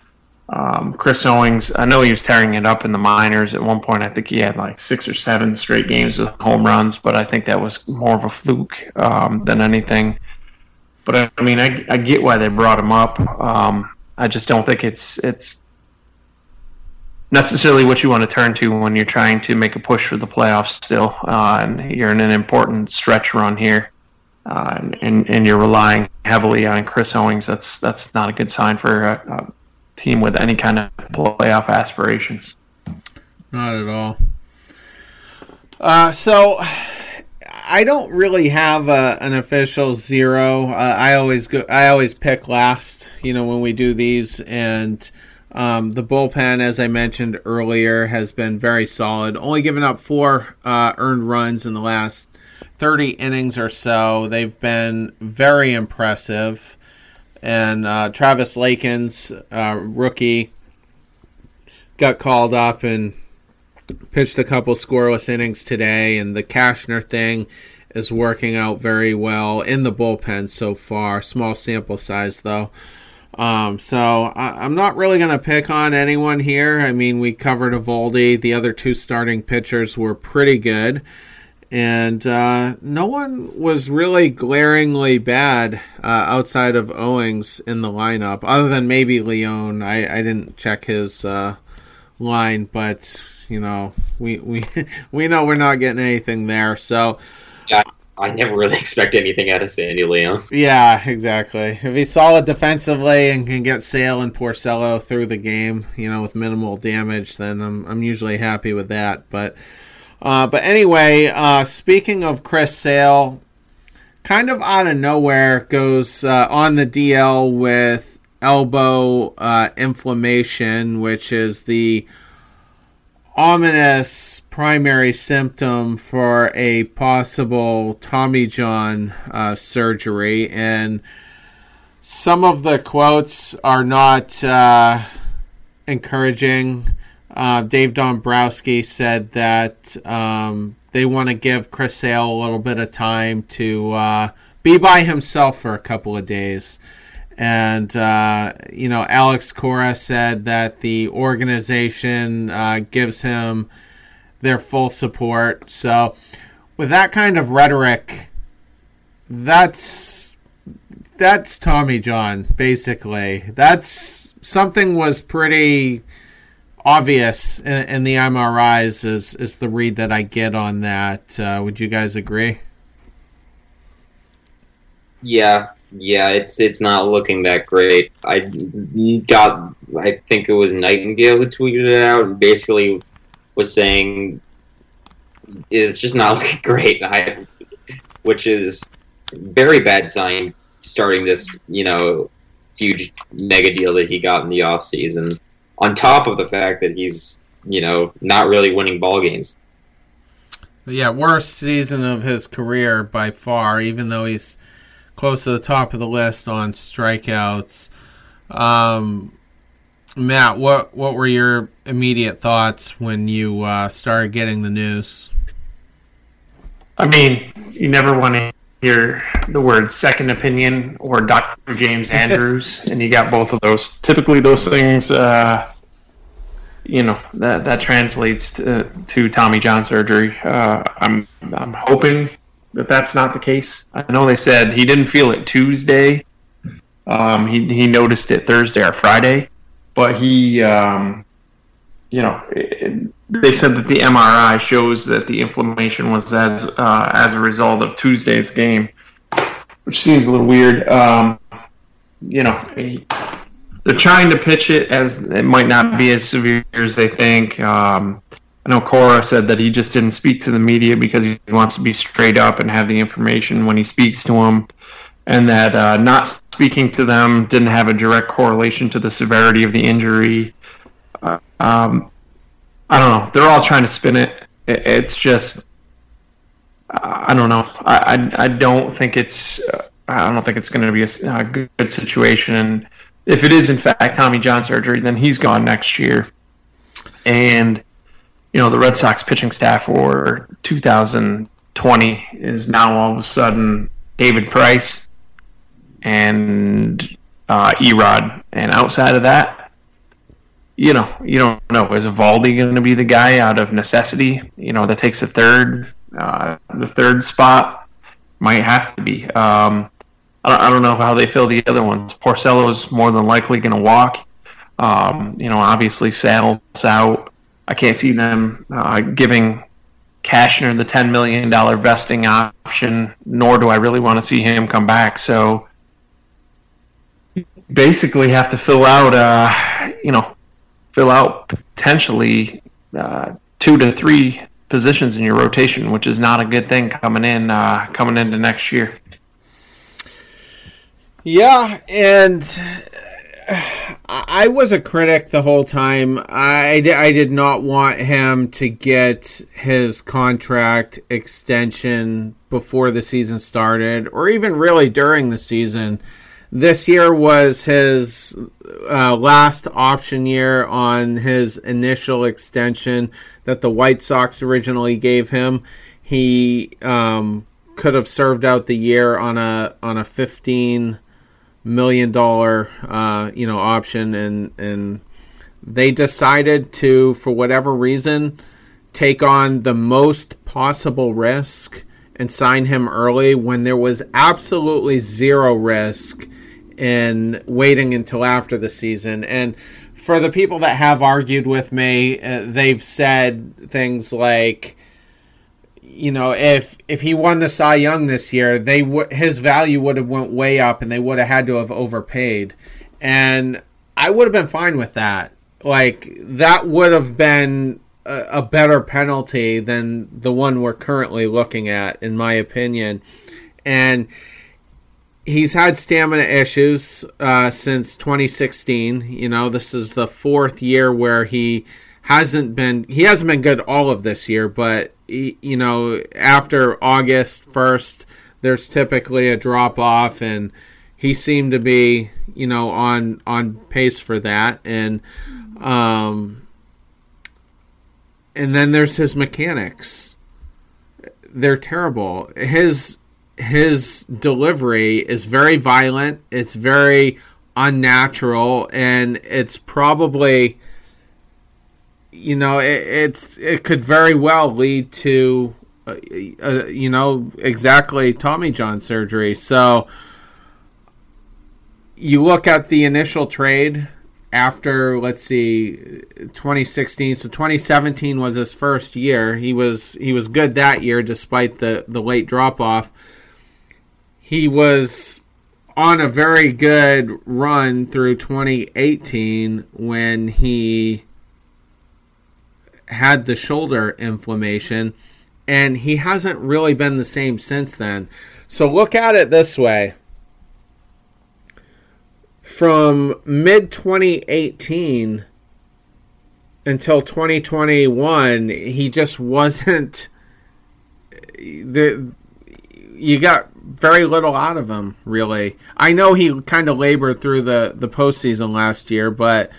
Um, Chris Owings, I know he was tearing it up in the minors at one point. I think he had like six or seven straight games with home runs, but I think that was more of a fluke um, than anything. But I mean, I, I, get why they brought him up. Um, I just don't think it's it's necessarily what you want to turn to when you're trying to make a push for the playoffs still, uh, and you're in an important stretch run here. Uh, and, and you're relying heavily on Chris Owings. That's that's not a good sign for a, team with any kind of playoff aspirations. Not at all. Uh, so I don't really have a, an official zero. Uh, I always go. I always pick last. You know when we do these, and um, the bullpen, as I mentioned earlier, has been very solid. Only given up four uh, earned runs in the last thirty innings or so. They've been very impressive and uh, Travis Lakins, uh, rookie, got called up and pitched a couple scoreless innings today. And the Cashner thing is working out very well in the bullpen so far. Small sample size though. Um, so I, am not really going to pick on anyone here. I mean, we covered Eovaldi. The other two starting pitchers were pretty good and uh, no one was really glaringly bad uh, outside of Owings in the lineup, other than maybe Leon. I, I didn't check his uh, line, but you know we we <laughs> we know we're not getting anything there. So yeah, I never really <laughs> expect anything out of Sandy Leon. Yeah, exactly. If he's solid defensively and can get Sale and Porcello through the game, you know, with minimal damage, then I'm I'm usually happy with that. But uh, but anyway, uh, speaking of Chris Sale, kind of out of nowhere goes uh, on the DL with elbow uh, inflammation, which is the ominous primary symptom for a possible Tommy John uh, surgery. And some of the quotes are not uh, encouraging. Uh, Dave Dombrowski said that um, they want to give Chris Sale a little bit of time to uh, be by himself for a couple of days. And, uh, you know, Alex Cora said that the organization uh, gives him their full support. So, with that kind of rhetoric, that's that's Tommy John basically. That's something was pretty obvious in, in, the MRIs is is the read that I get on that. Uh, would you guys agree? Yeah, Yeah, it's it's not looking that great. I got, I think it was Nightengale who tweeted it out and basically was saying it's just not <laughs> looking great. I, which is very bad sign starting this, you know, huge mega deal that he got in the off season. On top of the fact that he's, you know, not really winning ball games. Yeah, worst season of his career by far, even though he's close to the top of the list on strikeouts. Um, Matt, what what were your immediate thoughts when you uh, started getting the news? I mean, you never want to hear the word second opinion or Dr. James <laughs> Andrews, and you got both of those. Typically, those things, uh, you know, that that translates to, to Tommy John surgery. Uh, I'm I'm hoping that that's not the case. I know they said he didn't feel it Tuesday. Um, he he noticed it Thursday or Friday, but he, um, you know, it, they said that the MRI shows that the inflammation was as uh, as a result of Tuesday's game, which seems a little weird. Um, you know, they're trying to pitch it as it might not be as severe as they think. Um, I know Cora said that he just didn't speak to the media because he wants to be straight up and have the information when he speaks to them, and that uh, not speaking to them didn't have a direct correlation to the severity of the injury. Uh, um, I don't know. They're all trying to spin it. It's just, I don't know. I, I, I don't think it's, I don't think it's going to be a, a, good situation. And if it is in fact Tommy John surgery, then he's gone next year. And you know the Red Sox pitching staff for 2020 is now all of a sudden David Price and uh, E-Rod, and outside of that, you know, you don't know. Is Eovaldi going to be the guy out of necessity? You know, that takes the third, uh, the third spot. Might have to be. Um, I, don't, I don't know how they fill the other ones. Porcello's more than likely going to walk. Um, you know, obviously Sale's out. I can't see them uh, giving Cashner the ten million dollar vesting option. Nor do I really want to see him come back. So basically, have to fill out. Uh, you know, fill out potentially uh, two to three positions in your rotation, which is not a good thing coming in uh, coming into next year. Yeah, and I was a critic the whole time. I, I did not want him to get his contract extension before the season started, or even really during the season. This year was his uh, last option year on his initial extension that the White Sox originally gave him. He um, could have served out the year on a on a fifteen million dollar uh, you know option, and and they decided to, for whatever reason, take on the most possible risk and sign him early when there was absolutely zero risk in waiting until after the season. And for the people that have argued with me, uh, they've said things like, you know, if if he won the Cy Young this year, they w- his value would have went way up, and they would have had to have overpaid. And I would have been fine with that. Like that would have been a, a better penalty than the one we're currently looking at, in my opinion. And he's had stamina issues uh, since 2016. You know, this is the fourth year where he hasn't been he hasn't been good all of this year, but he, you know, after August 1st, there's typically a drop off and he seemed to be, you know, on on pace for that and um and then there's his mechanics. They're terrible. His his delivery is very violent. It's very unnatural, and it's probably, you know, it, it's it could very well lead to, uh, uh, you know, exactly Tommy John surgery. So you look at the initial trade after let's see 2016 so 2017 was his first year he was he was good that year despite the the late drop off he was on a very good run through 2018 when he had the shoulder inflammation, and he hasn't really been the same since then. So look at it this way. From mid 2018 until 2021, he just wasn't the you got very little out of him, really. I know he kind of labored through the the postseason last year, but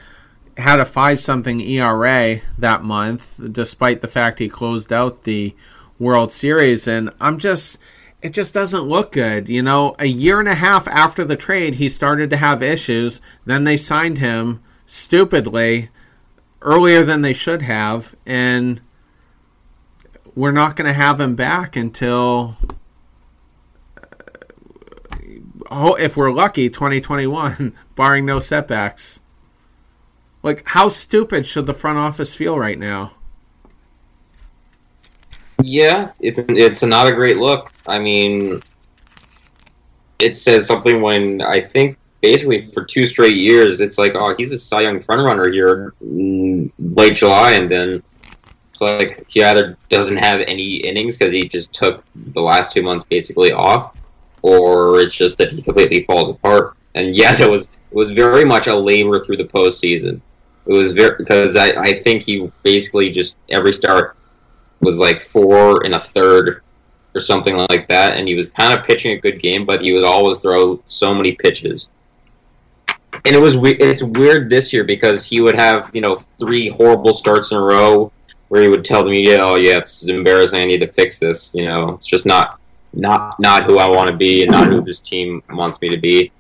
had a five something ERA that month, despite the fact he closed out the World Series. And I'm just, it just doesn't look good. You know, a year and a half after the trade, he started to have issues. Then they signed him stupidly earlier than they should have. And we're not going to have him back until oh, if we're lucky, 2021, <laughs> barring no setbacks. Like, how stupid should the front office feel right now? Yeah, it's it's not a great look. I mean, it says something when I think basically for two straight years, it's like, oh, he's a Cy Young frontrunner here mm, late July, and then it's like he either doesn't have any innings because he just took the last two months basically off, or it's just that he completely falls apart. And yeah, <laughs> it was it was very much a labor through the postseason. It was very because I, I think he basically just every start was like four and a third or something like that, and he was kind of pitching a good game, but he would always throw so many pitches. And it was it's weird this year because he would have you know three horrible starts in a row where he would tell the media, "Oh yeah, this is embarrassing. I need to fix this." You know, it's just not not not who I want to be and not who <laughs> this team wants me to be.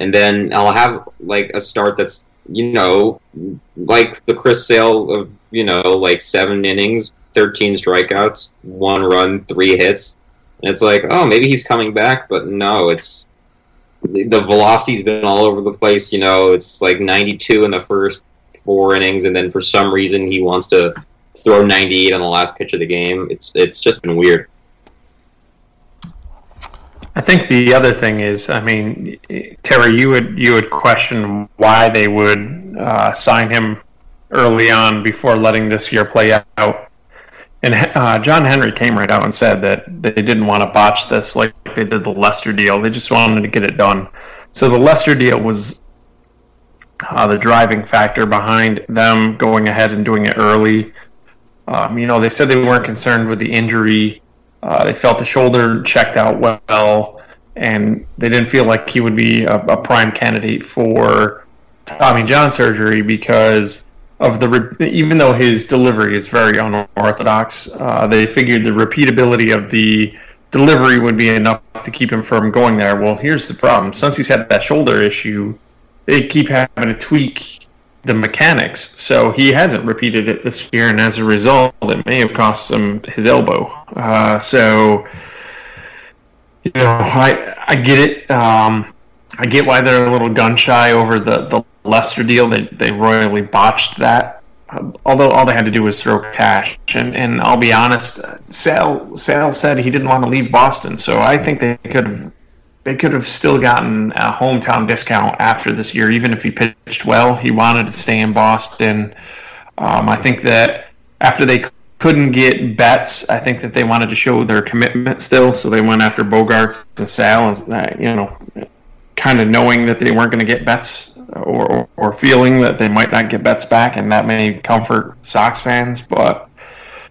And then I'll have like a start that's you know like the Chris Sale of you know like seven innings, thirteen strikeouts, one run, three hits. And it's like, oh, maybe he's coming back, but no, it's the velocity's been all over the place. You know, it's like 92 in the first four innings, and then for some reason he wants to throw 98 on the last pitch of the game. It's it's just been weird. I think the other thing is, I mean, Terry, you would you would question why they would uh, sign him early on before letting this year play out. And uh, John Henry came right out and said that they didn't want to botch this like they did the Lester deal. They just wanted to get it done. So the Lester deal was uh, the driving factor behind them going ahead and doing it early. Um, you know, they said they weren't concerned with the injury uh, they felt the shoulder checked out well, and they didn't feel like he would be a, a prime candidate for Tommy John surgery because of the even though his delivery is very unorthodox, uh, they figured the repeatability of the delivery would be enough to keep him from going there. Well, here's the problem: since he's had that shoulder issue, they keep having to tweak the mechanics. So he hasn't repeated it this year, and as a result, it may have cost him his elbow. Uh, so, you know, I I get it. Um, I get why they're a little gun shy over the the Lester deal. They they royally botched that. Uh, although all they had to do was throw cash, and, and I'll be honest, Sale Sale said he didn't want to leave Boston, so I think they could have they could have still gotten a hometown discount after this year, even if he pitched well. He wanted to stay in Boston. Um, I think that after they couldn't get Betts, I think that they wanted to show their commitment still, so they went after Bogaerts and Sale, and uh, you know, kind of knowing that they weren't going to get Betts or, or, or feeling that they might not get Betts back, and that may comfort Sox fans. But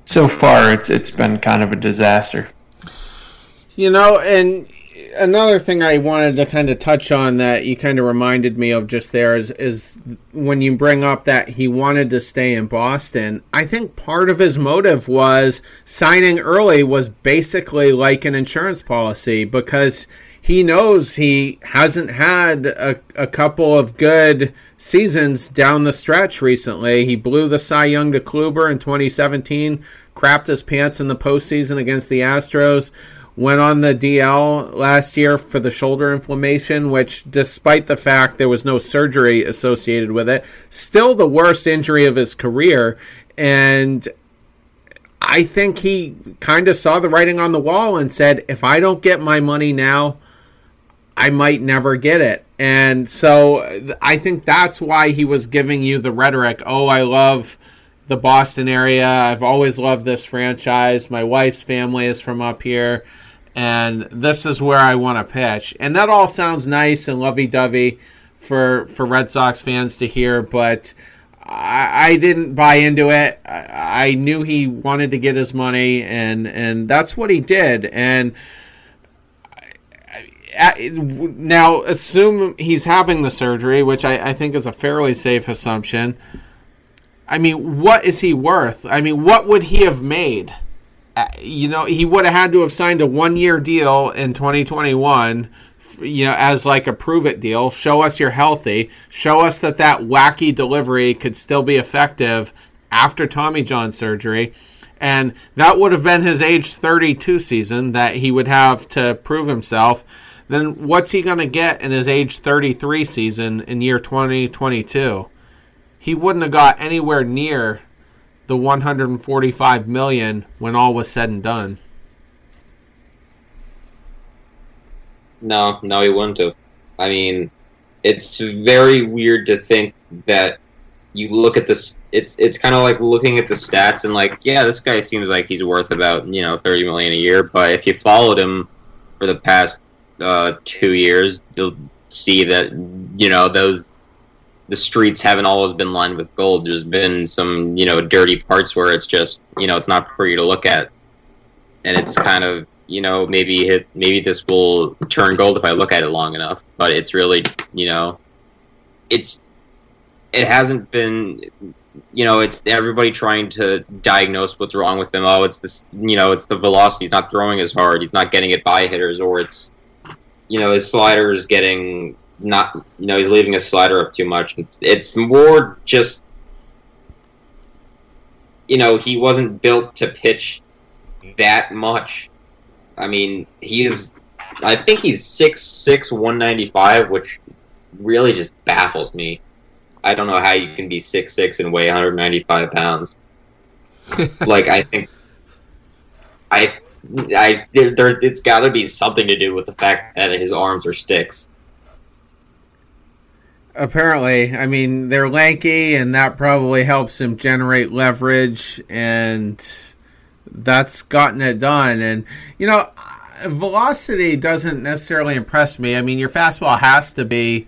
so far, it's it's been kind of a disaster. You know, and another thing I wanted to kind of touch on that you kind of reminded me of just there is, is when you bring up that he wanted to stay in Boston. I think part of his motive was signing early was basically like an insurance policy because he knows he hasn't had a, a couple of good seasons down the stretch recently. He blew the Cy Young to Kluber in 2017, crapped his pants in the postseason against the Astros went on the DL last year for the shoulder inflammation, which, despite the fact there was no surgery associated with it, still the worst injury of his career. And I think he kind of saw the writing on the wall and said, if I don't get my money now, I might never get it. And so I think that's why he was giving you the rhetoric. Oh, I love the Boston area. I've always loved this franchise. My wife's family is from up here, and this is where I want to pitch. And that all sounds nice and lovey dovey for for Red Sox fans to hear, but I, I didn't buy into it. I, I knew he wanted to get his money, and and that's what he did. And now assume he's having the surgery, which I, I think is a fairly safe assumption. I mean, what is he worth? I mean, what would he have made? Uh, you know, he would have had to have signed a one-year deal in 2021 you know, as like a prove it deal. Show us you're healthy. Show us that that wacky delivery could still be effective after Tommy John surgery. And that would have been his age 32 season that he would have to prove himself. Then what's he going to get in his age 33 season in year 2022? he wouldn't have got anywhere near the 145 million when all was said and done. No, no, he wouldn't have. I mean, it's very weird to think that you look at this. It's it's kind of like looking at the stats and like, yeah, this guy seems like he's worth about you know 30 million a year. But if you followed him for the past uh, two years, you'll see that you know those the streets haven't always been lined with gold. There's been some, you know, dirty parts where it's just, you know, it's not pretty to look at, and it's kind of, you know, maybe maybe this will turn gold if I look at it long enough. But it's really, you know, it's it hasn't been, you know, it's everybody trying to diagnose what's wrong with him. Oh, it's this, you know, it's the velocity. He's not throwing as hard. He's not getting it by hitters, or it's, you know, his slider is getting not you know he's leaving his slider up too much. It's more just you know he wasn't built to pitch that much. I mean he's I think he's six six one ninety five, which really just baffles me. I don't know how you can be six six and weigh 195 pounds. <laughs> like I think I I there, there it's got to be something to do with the fact that his arms are sticks apparently. I mean, they're lanky, and that probably helps him generate leverage, and that's gotten it done. And, you know, velocity doesn't necessarily impress me. I mean, your fastball has to be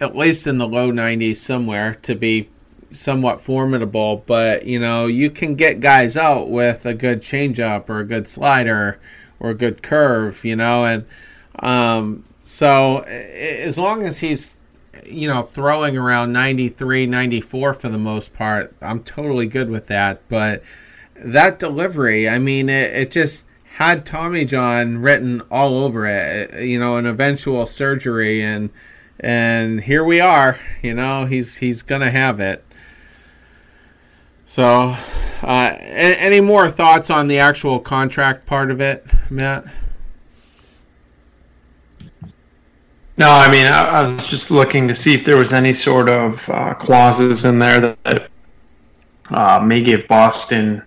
at least in the low 90s somewhere to be somewhat formidable, but, you know, you can get guys out with a good changeup or a good slider or a good curve, you know, and, um, so as long as he's you know, throwing around 93, 94 for the most part. I'm totally good with that. But that delivery, I mean, it, it just had Tommy John written all over it, you know, an eventual surgery. And, and here we are, you know, he's, he's going to have it. So, uh, any more thoughts on the actual contract part of it, Matt? No, I mean, I, I, was just looking to see if there was any sort of uh, clauses in there that uh, may give Boston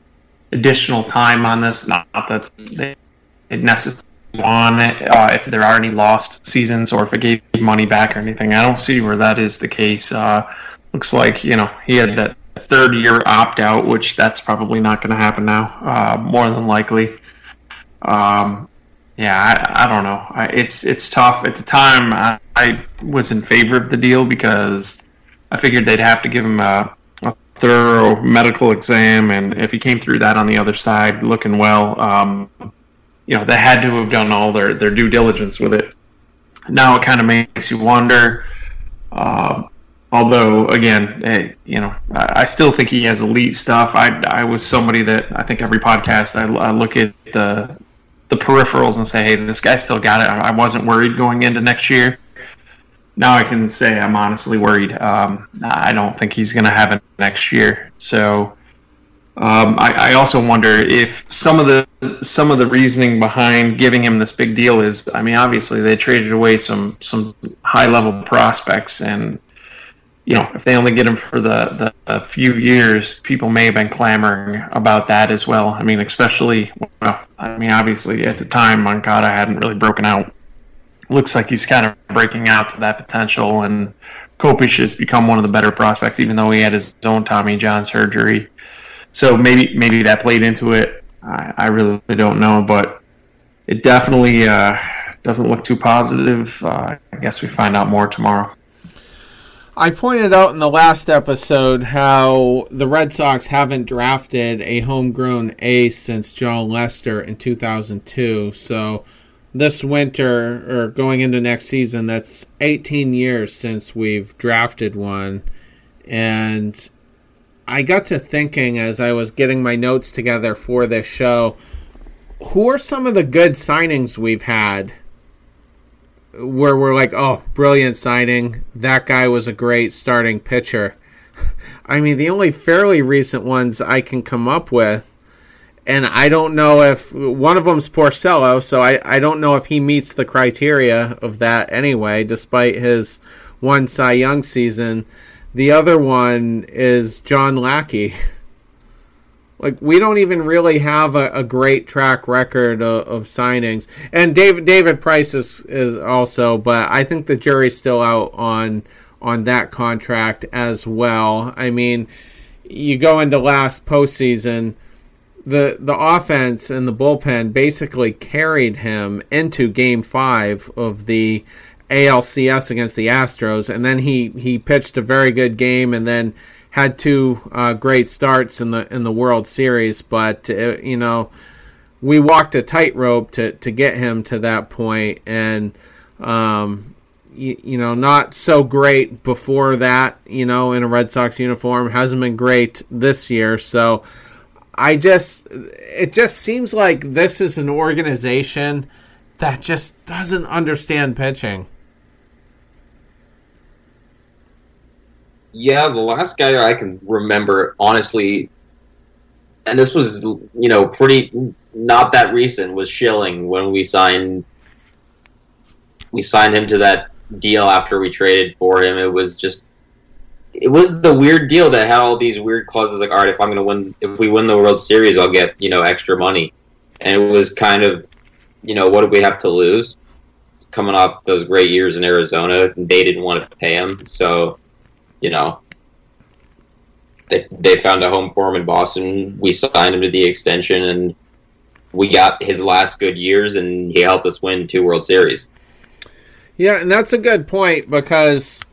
additional time on this. Not that they necessarily want it, uh, if there are any lost seasons or if it gave money back or anything. I don't see where that is the case. Uh, looks like, you know, he had that third year opt out, which that's probably not going to happen now, uh, more than likely. Um, yeah, I, I don't know. I, it's it's tough. At the time, I, I, was in favor of the deal because I figured they'd have to give him a, a, thorough medical exam, and if he came through that on the other side looking well, um, you know, they had to have done all their, their due diligence with it. Now it kind of makes you wonder. Uh, although, again, eh, you know, I, I still think he has elite stuff. I, I was somebody that I think every podcast I, I look at the the peripherals and say, hey, this guy still got it. I wasn't worried going into next year. Now I can say I'm honestly worried. Um, I don't think he's going to have it next year. So um, I, I, also wonder if some of the some of the reasoning behind giving him this big deal is, I mean, obviously they traded away some some high level prospects, and you know, if they only get him for the, the few years, people may have been clamoring about that as well. I mean, especially, well, I mean, obviously at the time, Moncada hadn't really broken out looks like he's kind of breaking out to that potential. And Kopech has become one of the better prospects, even though he had his own Tommy John surgery. So maybe maybe that played into it. I, I really don't know, but it definitely uh, doesn't look too positive. Uh, I guess we find out more tomorrow. I pointed out in the last episode how the Red Sox haven't drafted a homegrown ace since Jon Lester in 2002. So this winter or going into next season, that's 18 years since we've drafted one. And I got to thinking as I was getting my notes together for this show who are some of the good signings we've had where we're like, oh, brilliant signing. That guy was a great starting pitcher. <laughs> I mean, the only fairly recent ones I can come up with, and I don't know if one of them's Porcello, so I, I don't know if he meets the criteria of that anyway, despite his one Cy Young season. The other one is John Lackey. <laughs> Like we don't even really have a, a great track record of, of, signings, and David David Price is, is also, but I think the jury's still out on on that contract as well. I mean, you go into last postseason, the the offense and the bullpen basically carried him into Game Five of the ALCS against the Astros, and then he he pitched a very good game, and then had two uh, great starts in the in the World Series, but uh, you know we walked a tightrope to to get him to that point, and um, you, you, know not so great before that. You know, in a Red Sox uniform, hasn't been great this year. So I just it just seems like this is an organization that just doesn't understand pitching. Yeah, the last guy I can remember, honestly, and this was, you know, pretty not that recent, was Schilling when we signed we signed him to that deal after we traded for him. It was just it was the weird deal that had all these weird clauses like, all right, if I'm gonna win if we win the World Series I'll get, you know, extra money. And it was kind of you know, what do we have to lose? Coming off those great years in Arizona, they didn't want to pay him. So you know, they, they found a home for him in Boston. We signed him to the extension, and we got his last good years, and he helped us win two World Series. Yeah, and that's a good point because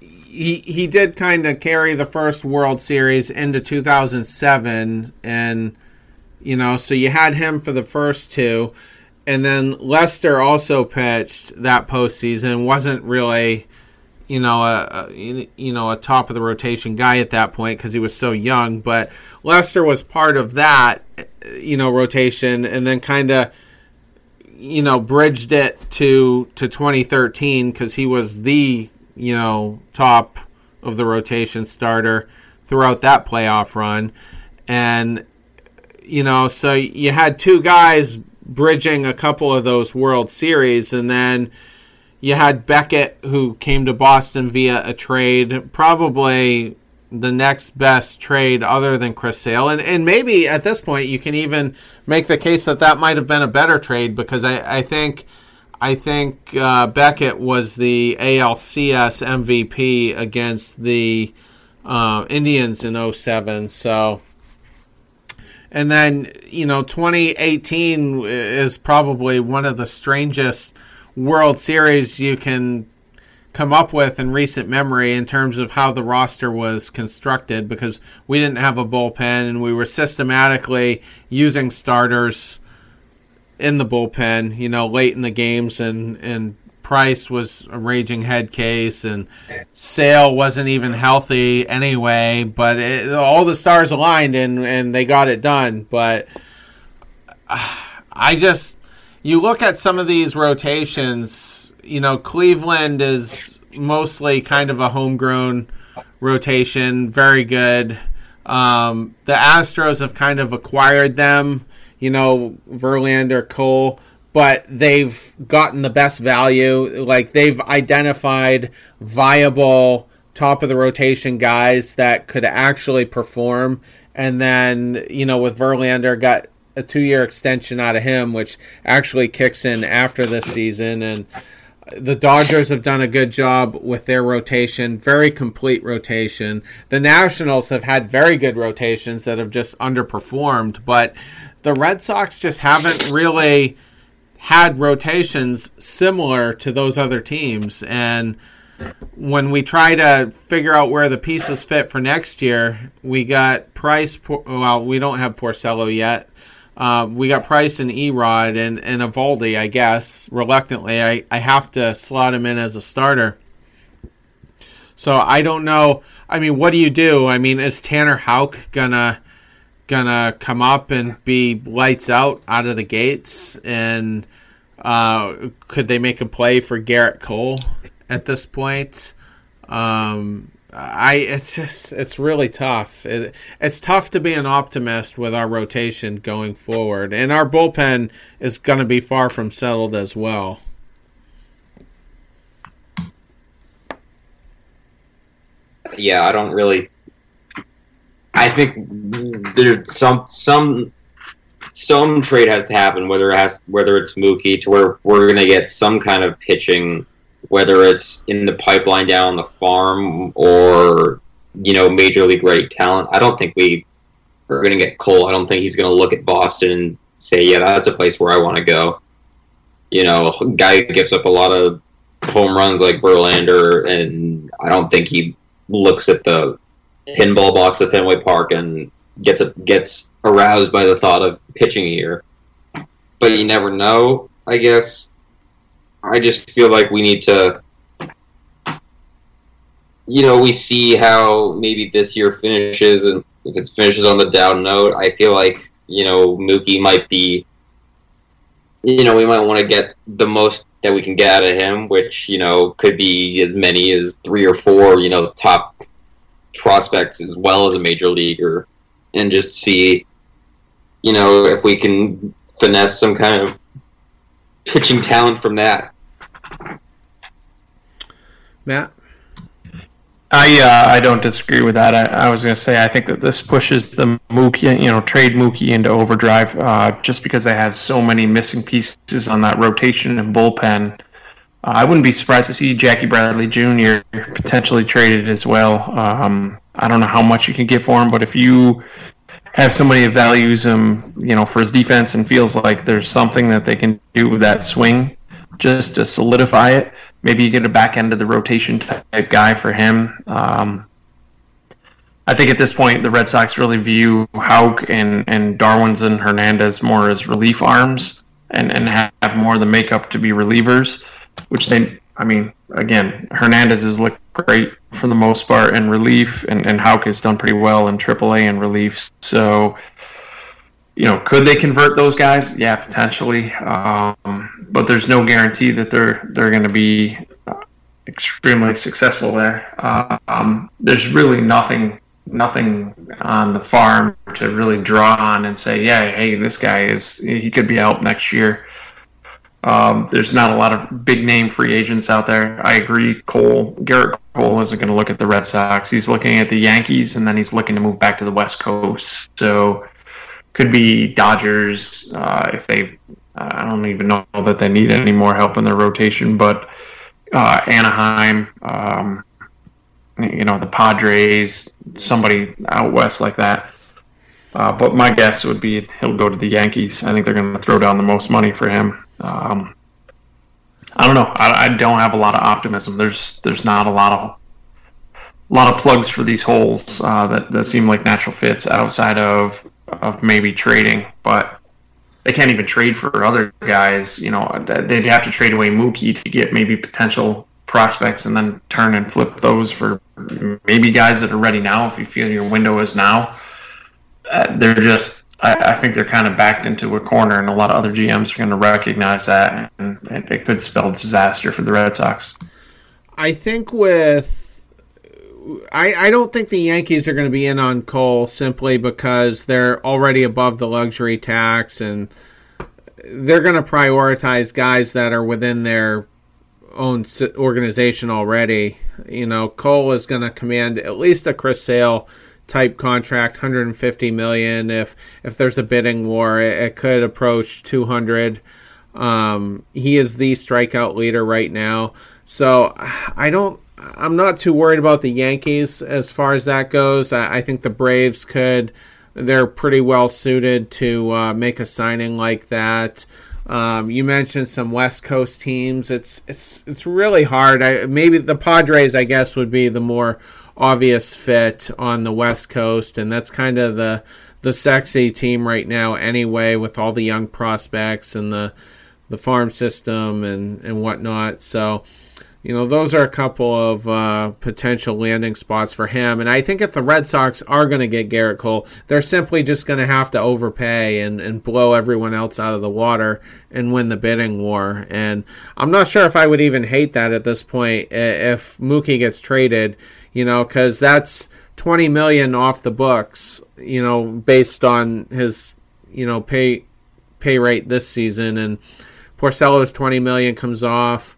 he he did kind of carry the first World Series into 2007, and you know, so you had him for the first two, and then Lester also pitched that postseason. wasn't really you know, a, a, you know a top of the rotation guy at that point because he was so young. But Lester was part of that, you know, rotation, and then kind of, you know, bridged it to to 2013 because he was the you know top of the rotation starter throughout that playoff run, and you know, so you had two guys bridging a couple of those World Series, and then you had Beckett, who came to Boston via a trade, probably the next best trade other than Chris Sale. And, and maybe at this point, you can even make the case that that might have been a better trade because I, I think. I think uh, Beckett was the ALCS MVP against the uh, Indians in 07. So, and then, you know, 2018 is probably one of the strangest World Series you can come up with in recent memory in terms of how the roster was constructed because we didn't have a bullpen and we were systematically using starters in the bullpen, you know, late in the games and and Price was a raging head case and Sale wasn't even healthy anyway, but it, all the stars aligned and and they got it done, but uh, I just you look at some of these rotations, you know, Cleveland is mostly kind of a homegrown rotation, very good. Um, the Astros have kind of acquired them, you know, Verlander, Cole, but they've gotten the best value. Like they've identified viable top of the rotation guys that could actually perform. And then, you know, with Verlander, got a two year extension out of him, which actually kicks in after this season. And the Dodgers have done a good job with their rotation, very complete rotation. The Nationals have had very good rotations that have just underperformed, but the Red Sox just haven't really had rotations similar to those other teams. And when we try to figure out where the pieces fit for next year, we got Price. Well, we don't have Porcello yet. Uh, we got Price and E-Rod and and Eovaldi. I guess reluctantly, I I have to slot him in as a starter. So I don't know. I mean, what do you do? I mean, is Tanner Houck gonna gonna come up and be lights out out of the gates? And uh, could they make a play for Gerrit Cole? at this point. Um, I it's just it's really tough. It, it's tough to be an optimist with our rotation going forward, and our bullpen is going to be far from settled as well. Yeah, I don't really. I think there's some some some trade has to happen, whether it has whether it's Mookie to where we're going to get some kind of pitching whether it's in the pipeline down the farm or you know major league ready talent. I don't think we are going to get Cole. I don't think he's going to look at Boston and say, "Yeah, that's a place where I want to go." You know, guy gives up a lot of home runs like Verlander, and I don't think he looks at the pinball box at Fenway Park and gets a, gets aroused by the thought of pitching here. But you never know. I guess I just feel like we need to, you know, we see how maybe this year finishes, and if it finishes on the down note, I feel like you know Mookie might be, you know, we might want to get the most that we can get out of him, which you know could be as many as three or four, you know, top prospects as well as a major leaguer, and just see, you know, if we can finesse some kind of pitching talent from that. Matt? I uh, I don't disagree with that. I, I was going to say I think that this pushes the Mookie, you know, trade Mookie into overdrive uh, just because they have so many missing pieces on that rotation and bullpen. Uh, I wouldn't be surprised to see Jackie Bradley Jr. potentially traded as well. Um, I don't know how much you can get for him, but if you have somebody that values him, you know, for his defense and feels like there's something that they can do with that swing, just to solidify it. Maybe you get a back end of the rotation type guy for him. Um, I think at this point the Red Sox really view Houck and, and Darwinzon and Hernandez more as relief arms and, and have more of the makeup to be relievers, which they, I mean, again, Hernandez has looked great for the most part in relief, and, and Houck has done pretty well in AAA in relief. So you know, could they convert those guys? Yeah, potentially. Um, but there's no guarantee that they're they're going to be extremely successful there. Um, there's really nothing nothing on the farm to really draw on and say, yeah, hey, this guy is he could be out next year. Um, there's not a lot of big name free agents out there. I agree. Cole Gerrit Cole isn't going to look at the Red Sox. He's looking at the Yankees, and then he's looking to move back to the West Coast. So could be Dodgers uh, if they. I don't even know that they need any more help in their rotation, but uh, Anaheim, um, you know, the Padres, somebody out west like that. Uh, but my guess would be he'll go to the Yankees. I think they're going to throw down the most money for him. Um, I don't know. I, I, don't have a lot of optimism. There's there's not a lot of a lot of plugs for these holes uh, that that seem like natural fits outside of of maybe trading, but they can't even trade for other guys. You know, they'd have to trade away Mookie to get maybe potential prospects and then turn and flip those for maybe guys that are ready now if you feel your window is now. Uh, they're just, I, I, think they're kind of backed into a corner, and a lot of other GMs are going to recognize that, and it could spell disaster for the Red Sox. I think with I, I don't think the Yankees are going to be in on Cole simply because they're already above the luxury tax and they're going to prioritize guys that are within their own organization already. You know, Cole is going to command at least a Chris Sale type contract, 150 million. If if there's a bidding war, it, it could approach 200. Um, he is the strikeout leader right now, so I don't. I'm not too worried about the Yankees as far as that goes. I, I think the Braves could. They're pretty well suited to uh, make a signing like that. Um, you mentioned some West Coast teams. It's it's it's really hard. I, maybe the Padres, I guess, would be the more obvious fit on the West Coast, and that's kind of the the sexy team right now, anyway, with all the young prospects and the the farm system and and whatnot. So you know, those are a couple of uh, potential landing spots for him. And I think if the Red Sox are going to get Gerrit Cole, they're simply just going to have to overpay and, and blow everyone else out of the water and win the bidding war. And I'm not sure if I would even hate that at this point if Mookie gets traded, you know, because that's 20 million off the books, you know, based on his, you know, pay pay rate this season. And Porcello's 20 million comes off.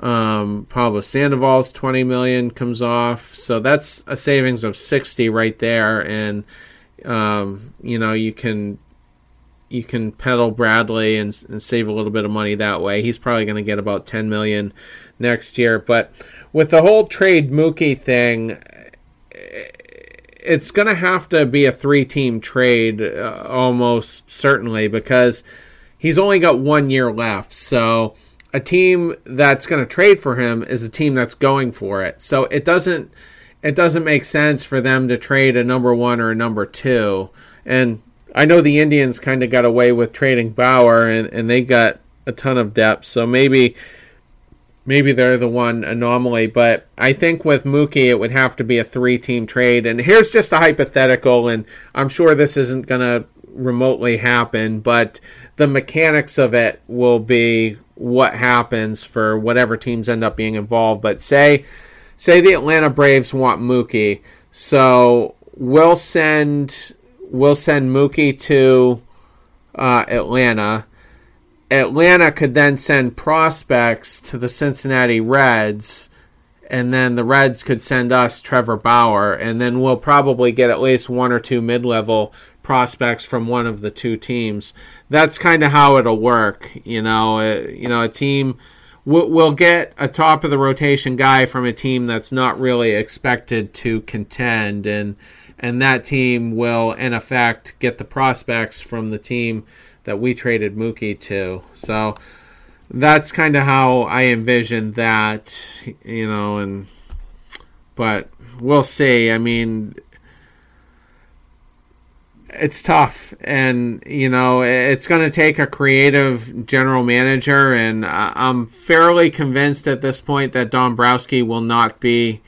Um, Pablo Sandoval's 20 million comes off, so that's a savings of 60 right there, and um, you know you can you can peddle Bradley and, and save a little bit of money that way. He's probably going to get about 10 million next year, but with the whole trade Mookie thing, it's going to have to be a three-team trade uh, almost certainly because he's only got one year left, so a team that's going to trade for him is a team that's going for it. So it doesn't it doesn't make sense for them to trade a number 1 or a number 2. And I know the Indians kind of got away with trading Bauer and, and they got a ton of depth. So maybe maybe they're the one anomaly, but I think with Mookie it would have to be a three-team trade. And here's just a hypothetical and I'm sure this isn't going to remotely happen, but the mechanics of it will be what happens for whatever teams end up being involved. But say say the Atlanta Braves want Mookie, so we'll send we'll send Mookie to uh, Atlanta. Atlanta could then send prospects to the Cincinnati Reds, and then the Reds could send us Trevor Bauer, and then we'll probably get at least one or two mid level prospects from one of the two teams. That's kind of how it'll work. You know, uh, you know, a team will will get a top of the rotation guy from a team that's not really expected to contend, and and that team will in effect get the prospects from the team that we traded Mookie to. So that's kind of how I envision that. You know, and but we'll see. I mean it's tough and you know it's going to take a creative general manager and i'm fairly convinced at this point that dombrowski will not be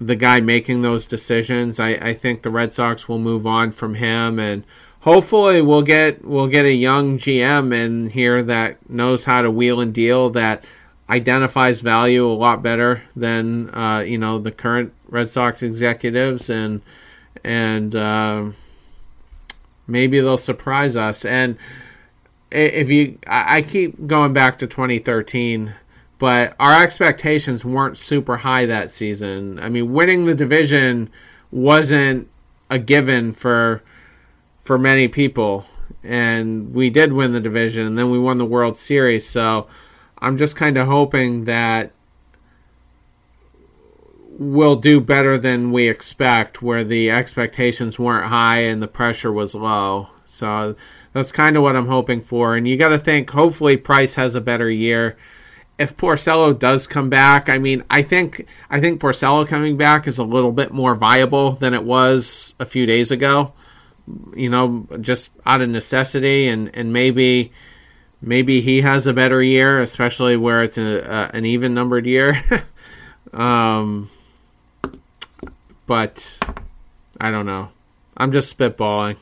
the guy making those decisions. I, I think the red sox will move on from him and hopefully we'll get we'll get a young gm in here that knows how to wheel and deal that identifies value a lot better than uh, you know the current red sox executives and and uh, maybe they'll surprise us. And if you, I keep going back to 2013, but our expectations weren't super high that season. I mean, winning the division wasn't a given for for many people, and we did win the division, and then we won the World Series. So I'm just kind of hoping that will do better than we expect, where the expectations weren't high and the pressure was low. So that's kind of what I'm hoping for. And you got to think, hopefully, Price has a better year. If Porcello does come back, I mean, I think I think Porcello coming back is a little bit more viable than it was a few days ago. You know, just out of necessity, and and maybe maybe he has a better year, especially where it's a, a, an even numbered year. <laughs> um, but I don't know. I'm just spitballing.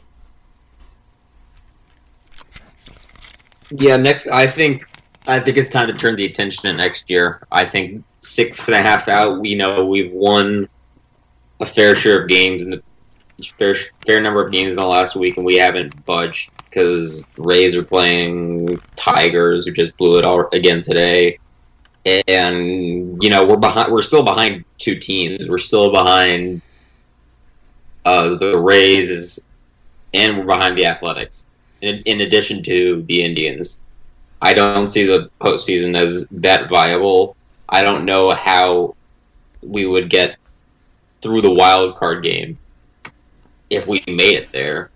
Yeah, next. I think I think it's time to turn the attention to next year. I think six and a half out. We know we've won a fair share of games in the fair fair number of games in the last week, and we haven't budged because Rays are playing Tigers, who just blew it all again today and you know we're behind. We're still behind two teams. We're still behind uh, the Rays and we're behind the Athletics. In, in addition to the Indians, I don't see the postseason as that viable. I don't know how we would get through the wild card game if we made it there,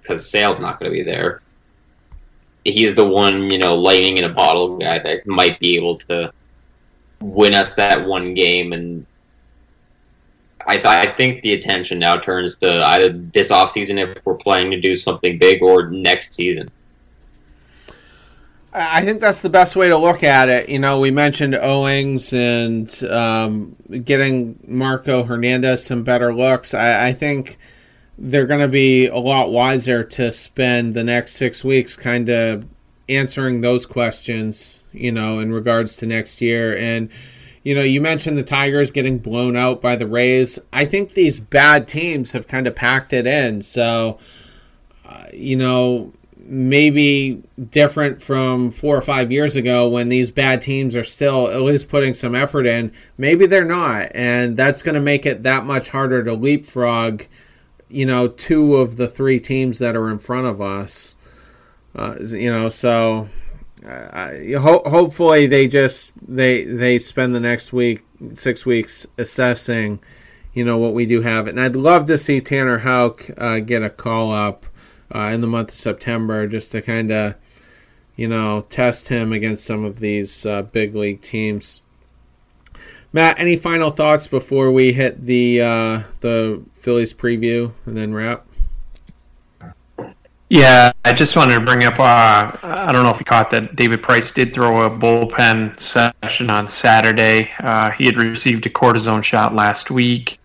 because Sale's not going to be there. He's the one, you know, lightning in a bottle guy that might be able to win us that one game. And I, th- I think the attention now turns to either this offseason if we're planning to do something big or next season. I think that's the best way to look at it. You know, we mentioned Owings and um, getting Marco Hernandez some better looks. I, I think they're going to be a lot wiser to spend the next six weeks kind of answering those questions, you know, in regards to next year. And, you know, you mentioned the Tigers getting blown out by the Rays. I think these bad teams have kind of packed it in. So, uh, you know, maybe different from four or five years ago when these bad teams are still at least putting some effort in. Maybe they're not. And that's going to make it that much harder to leapfrog you know, two of the three teams that are in front of us. Uh, you know, so uh, ho- hopefully they just they they spend the next week six weeks assessing, you know, what we do have. And I'd love to see Tanner Houck uh, get a call up uh, in the month of September just to kind of, you know, test him against some of these uh, big league teams. Matt, any final thoughts before we hit the uh, the Phillies preview and then wrap? Yeah, I just wanted to bring up. Uh, I don't know if you caught that David Price did throw a bullpen session on Saturday. Uh, he had received a cortisone shot last week.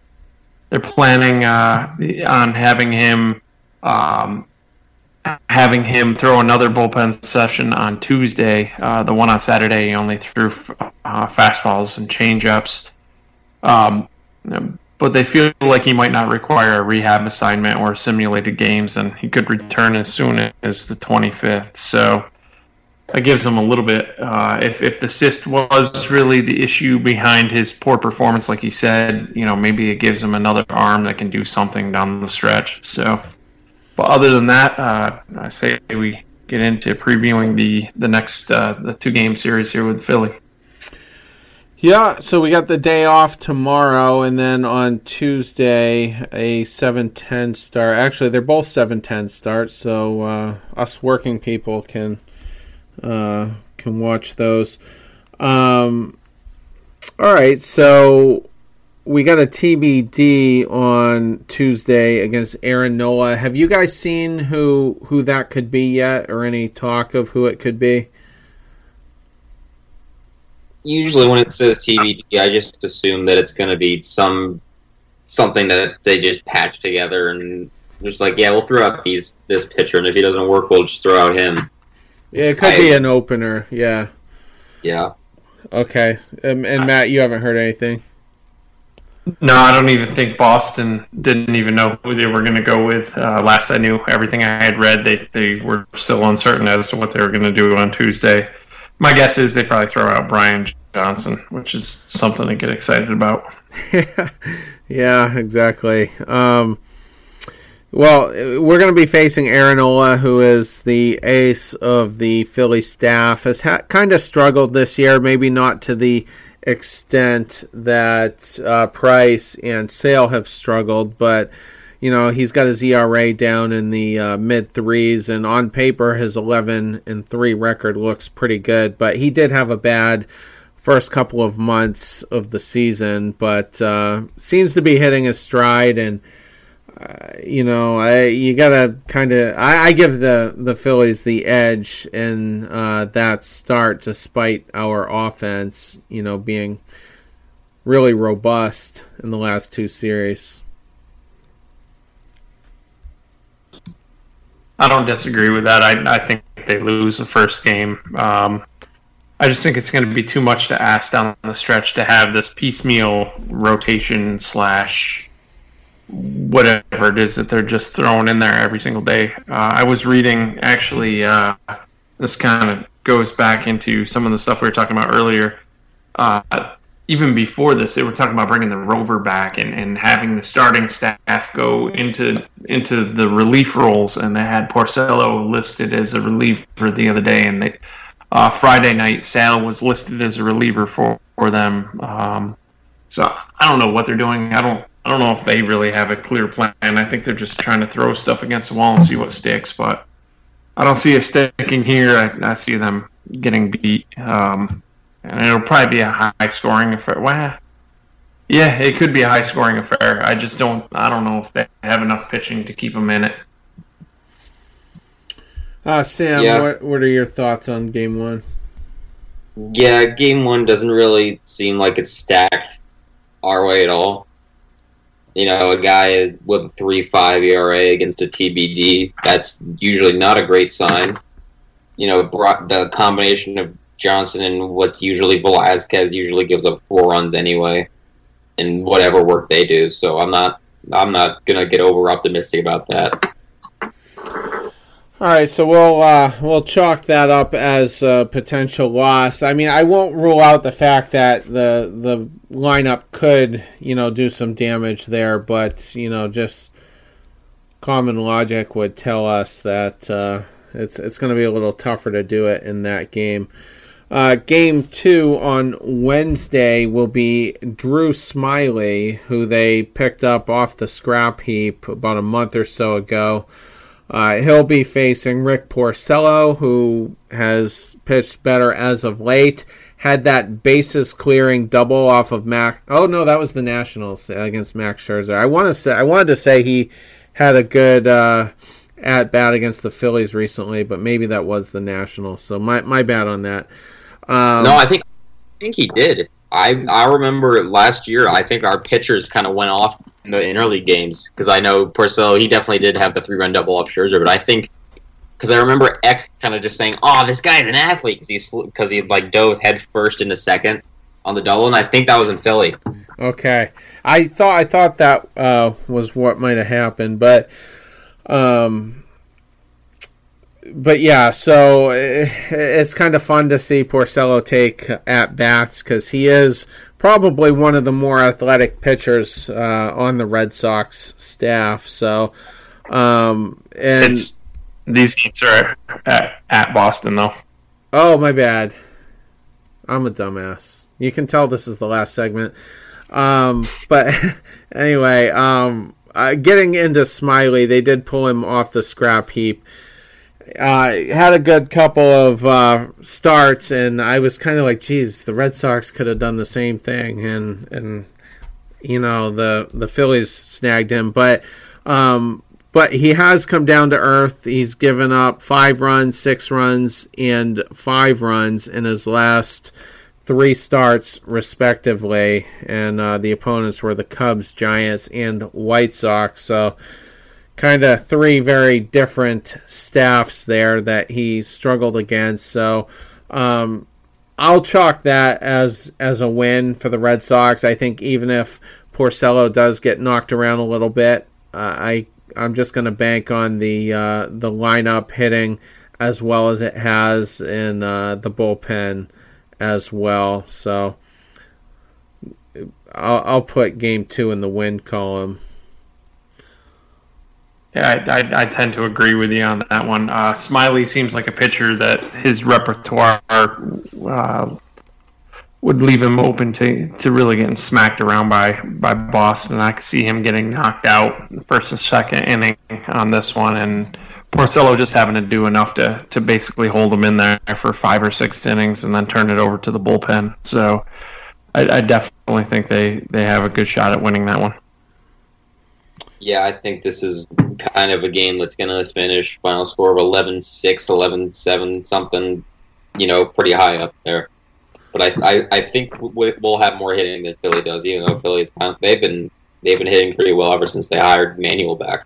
They're planning uh, on having him um, having him throw another bullpen session on Tuesday. Uh, the one on Saturday, he only threw uh, fastballs and changeups. Um, but they feel like he might not require a rehab assignment or simulated games, and he could return as soon as the 25th. So that gives him a little bit. Uh, if if the cyst was really the issue behind his poor performance, like he said, you know, maybe it gives him another arm that can do something down the stretch. So but other than that, uh, I say we get into previewing the the next uh, the two game series here with Philly. Yeah, so we got the day off tomorrow, and then on Tuesday a seven ten start. Actually, they're both seven ten starts, so uh, us working people can uh, can watch those. Um, all right, so we got a TBD on Tuesday against Aaron Nola. Have you guys seen who who that could be yet, or any talk of who it could be? Usually, when it says TBD, I just assume that it's going to be some something that they just patch together and just like, yeah, we'll throw out these this pitcher, and if he doesn't work, we'll just throw out him. Yeah, it could I, be an opener. Yeah. Yeah. Okay, um, and Matt, you haven't heard anything. No, I don't even think Boston didn't even know who they were going to go with. Uh, last I knew, everything I had read, they, they were still uncertain as to what they were going to do on Tuesday. My guess is they probably throw out Brian Johnson, which is something to get excited about. <laughs> yeah, exactly. Um, well, we're going to be facing Aaron Nola, who is the ace of the Philly staff. Has ha- kind of struggled this year, maybe not to the extent that uh, Price and Sale have struggled, but you know he's got his ERA down in the uh, mid threes, and on paper his 11 and three record looks pretty good. But he did have a bad first couple of months of the season, but uh, seems to be hitting his stride and uh, you know, I, you gotta kind of. I, I, give the the Phillies the edge in uh, that start, despite our offense, you know, being really robust in the last two series. I don't disagree with that. I, I think they lose the first game. Um, I just think it's going to be too much to ask down the stretch to have this piecemeal rotation slash whatever it is that they're just throwing in there every single day. Uh, I was reading actually. Uh, this kind of goes back into some of the stuff we were talking about earlier. Uh, even before this, they were talking about bringing the rover back and, and having the starting staff go into into the relief roles, and they had Porcello listed as a reliever the other day, and they uh, Friday night Sale was listed as a reliever for for them. Um, so I don't know what they're doing. I don't I don't know if they really have a clear plan. I think they're just trying to throw stuff against the wall and see what sticks. But I don't see it sticking here. I, I see them getting beat. Um, and it'll probably be a high scoring affair. Well, yeah, it could be a high scoring affair. I just don't. I don't know if they have enough pitching to keep them in it. Uh, Sam, Yeah. what what are your thoughts on game one? Yeah, game one doesn't really seem like it's stacked our way at all. You know, a guy with a three five ERA against a TBD, that's usually not a great sign. You know, brought the combination of Johnson and what's usually Velasquez usually gives up four runs anyway, in whatever work they do. So I'm not I'm not gonna get over optimistic about that. All right, so we'll uh, we'll chalk that up as a potential loss. I mean, I won't rule out the fact that the the lineup could you know do some damage there, but you know just common logic would tell us that uh, it's it's going to be a little tougher to do it in that game. Uh, game two on Wednesday will be Drew Smyly, who they picked up off the scrap heap about a month or so ago. Uh, he'll be facing Rick Porcello, who has pitched better as of late. Had that bases clearing double off of Mac. Oh no, that was the Nationals against Max Scherzer. I want to say I wanted to say he had a good uh, at bat against the Phillies recently, but maybe that was the Nationals. So my my bad on that. Um, No, I think I think he did. I I remember last year. I think our pitchers kind of went off in the in early games because I know Porcello. He definitely did have the three run double off Scherzer, but I think because I remember Eck kind of just saying, "Oh, this guy's an athlete" because he because he like dove head first into second on the double, and I think that was in Philly. Okay, I thought I thought that uh, was what might have happened, but um, but yeah. So eh, it's kind of fun to see Porcello take at bats because he is probably one of the more athletic pitchers uh, on the Red Sox staff. So um, and It's these games are at, at Boston though. Oh, my bad. I'm a dumbass. You can tell this is the last segment. Um, but <laughs> anyway, um, uh, getting into Smyly, they did pull him off the scrap heap. Uh, had a good couple of uh, starts, and I was kind of like, "Geez, the Red Sox could have done the same thing," and and you know the the Phillies snagged him, but um, but he has come down to earth. He's given up five runs, six runs, and five runs in his last three starts, respectively. And uh, the opponents were the Cubs, Giants, and White Sox. So, kind of three very different staffs there that he struggled against. So, um, I'll chalk that as as a win for the Red Sox. I think even if Porcello does get knocked around a little bit, uh, I I'm just going to bank on the uh, the lineup hitting as well as it has in uh, the bullpen as well. So I'll, I'll put game two in the win column. Yeah, I, I, I tend to agree with you on that one. Uh, Smyly seems like a pitcher that his repertoire uh, would leave him open to, to really getting smacked around by, by Boston. I could see him getting knocked out first and second inning on this one, and Porcello just having to do enough to, to basically hold him in there for five or six innings and then turn it over to the bullpen. So I, I definitely think they, they have a good shot at winning that one. Yeah, I think this is kind of a game that's going to finish final score of 11 6, 11 7, something, you know, pretty high up there. But I, I, I think we- we'll have more hitting than Philly does, even though Philly's they've been they've been hitting pretty well ever since they hired Manuel back.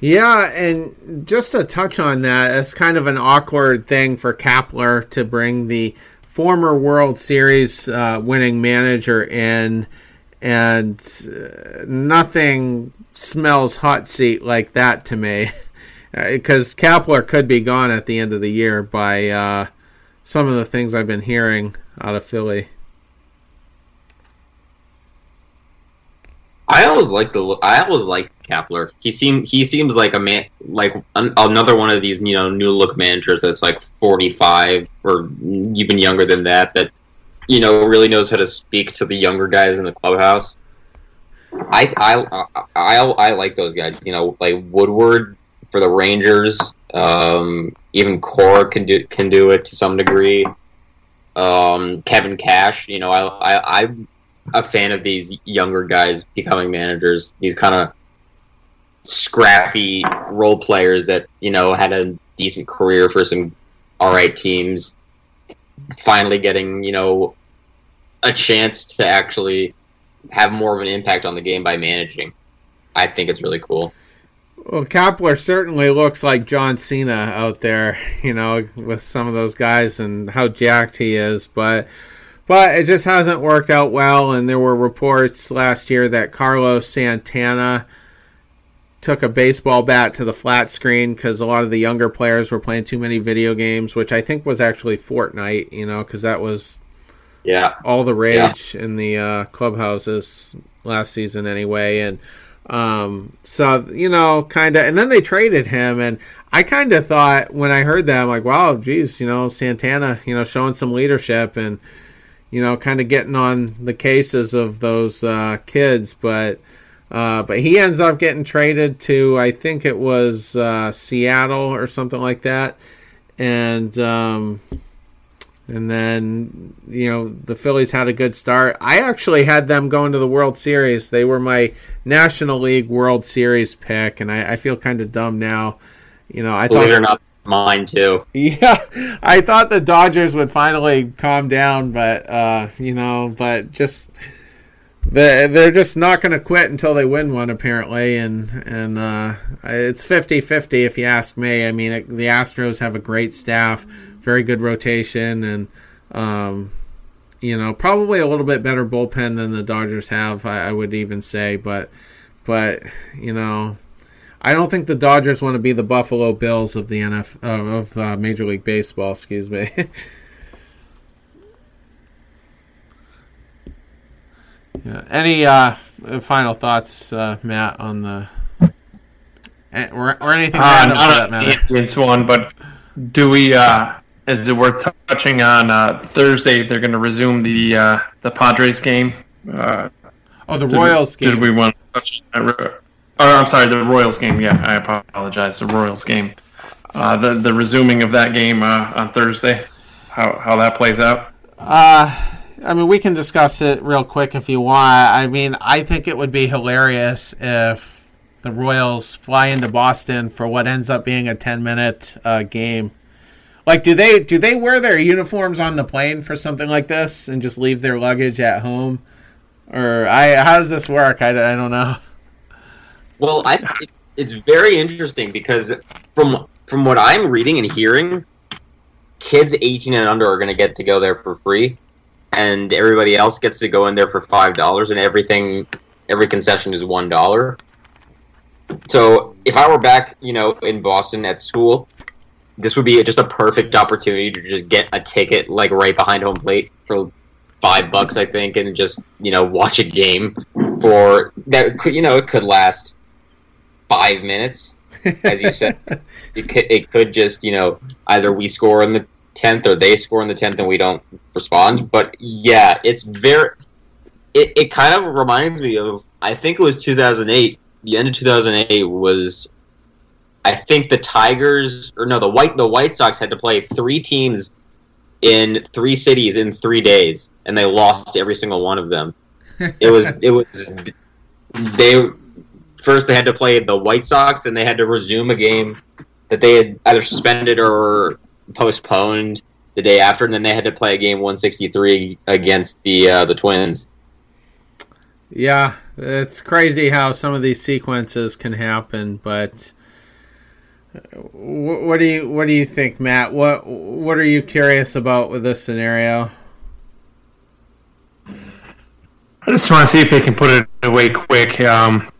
Yeah, and just to touch on that, it's kind of an awkward thing for Kapler to bring the former World Series uh, winning manager in, and uh, nothing smells hot seat like that to me. <laughs> Because Kapler could be gone at the end of the year by uh, some of the things I've been hearing out of Philly. I always like the I always like Kapler. He seem he seems like a man like an, another one of these you know new look managers that's like forty five or even younger than that that you know really knows how to speak to the younger guys in the clubhouse. I I I, I, like those guys. You know, like Woodward for the Rangers. Um, even Cora can do can do it to some degree. Um, Kevin Cash. You know, I I I'm a fan of these younger guys becoming managers. These kind of scrappy role players that you know had a decent career for some all right teams. Finally, getting you know a chance to actually have more of an impact on the game by managing. I think it's really cool. Well, Kapler certainly looks like John Cena out there, you know, with some of those guys and how jacked he is, but but it just hasn't worked out well and there were reports last year that Carlos Santana took a baseball bat to the flat screen because a lot of the younger players were playing too many video games, which I think was actually Fortnite, you know, because that was yeah all the rage yeah. in the uh, clubhouses last season anyway, and um, so you know, kind of, and then they traded him, and I kind of thought when I heard that, I'm like, wow, geez, you know, Santana, you know, showing some leadership and you know, kind of getting on the cases of those uh, kids, but. Uh, but he ends up getting traded to, I think it was uh, Seattle or something like that, and um, and then, you know, the Phillies had a good start. I actually had them going to the World Series. They were my National League World Series pick, and I, I feel kind of dumb now. You know, I Believe thought. it or not, mine too. <laughs> Yeah, I thought the Dodgers would finally calm down, but, uh, you know, but just. They're just not going to quit until they win one, apparently, and and uh, it's 50-50 if you ask me. I mean, the Astros have a great staff very good rotation, and um, you know probably a little bit better bullpen than the Dodgers have. I, I would even say, but but you know. I don't think the Dodgers want to be the Buffalo Bills of the NF uh, of uh, Major League Baseball. Excuse me. <laughs> yeah. Any uh, f- final thoughts, uh, Matt, on the eh, or, or anything? Uh, not an Indians one, but do we? Uh, is it worth touching on uh, Thursday? They're going to resume the uh, the Padres game. Uh, oh, the Royals did, game. Did we want to touch? Or, I'm sorry, the Royals game. Yeah, I apologize. The Royals game. Uh, the the resuming of that game uh, on Thursday. How how that plays out. Uh, I mean, we can discuss it real quick if you want. I mean, I think it would be hilarious if the Royals fly into Boston for what ends up being a 10 minute uh, game like, do they do they wear their uniforms on the plane for something like this and just leave their luggage at home, or I how does this work? I, I don't know. Well, I it's very interesting because from from what I'm reading and hearing, kids 18 and under are going to get to go there for free, and everybody else gets to go in there for five dollars, and everything every concession is one dollar. So if I were back, you know, in Boston at school, this would be just a perfect opportunity to just get a ticket like right behind home plate for five bucks, I think, and just you know watch a game for that. Could you know it could last five minutes, as you said. <laughs> it could it could just you know either we score in the tenth or they score in the tenth and we don't respond. But yeah, it's very. It, it kind of reminds me of I think it was 2008. The end of 2008 was I think the Tigers or no the white the White Sox had to play three teams in three cities in three days, and they lost every single one of them. It was <laughs> it was they first they had to play the White Sox, and they had to resume a game that they had either suspended or postponed the day after, and then they had to play a game 163 against the uh, the Twins. Yeah, it's crazy how some of these sequences can happen, but what do you What do you think, Matt? What What are you curious about with this scenario? I just want to see if they can put it away quick. Um,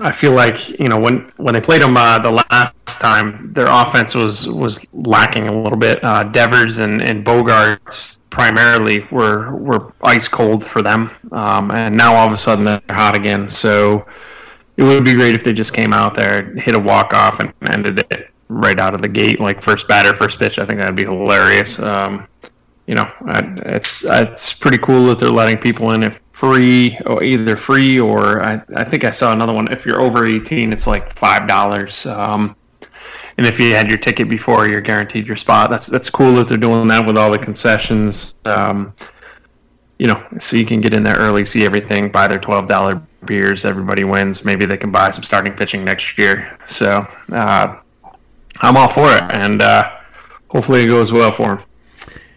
I feel like you know when when they played them uh, the last time, their offense was was lacking a little bit. Uh, Devers and, and Bogaerts primarily were were ice cold for them, um, and now all of a sudden they're hot again. So it would be great if they just came out there, hit a walk off, and ended it right out of the gate, like first batter, first pitch. I think that'd be hilarious. Um, you know, it's it's pretty cool that they're letting people in if free, or either free or I, I think I saw another one. If you're over 18, it's like five dollars. Um, and if you had your ticket before, you're guaranteed your spot. That's that's cool that they're doing that with all the concessions. Um, you know, so you can get in there early, see everything, buy their twelve dollar beers. Everybody wins. Maybe they can buy some starting pitching next year. So uh, I'm all for it, and uh, hopefully it goes well for them.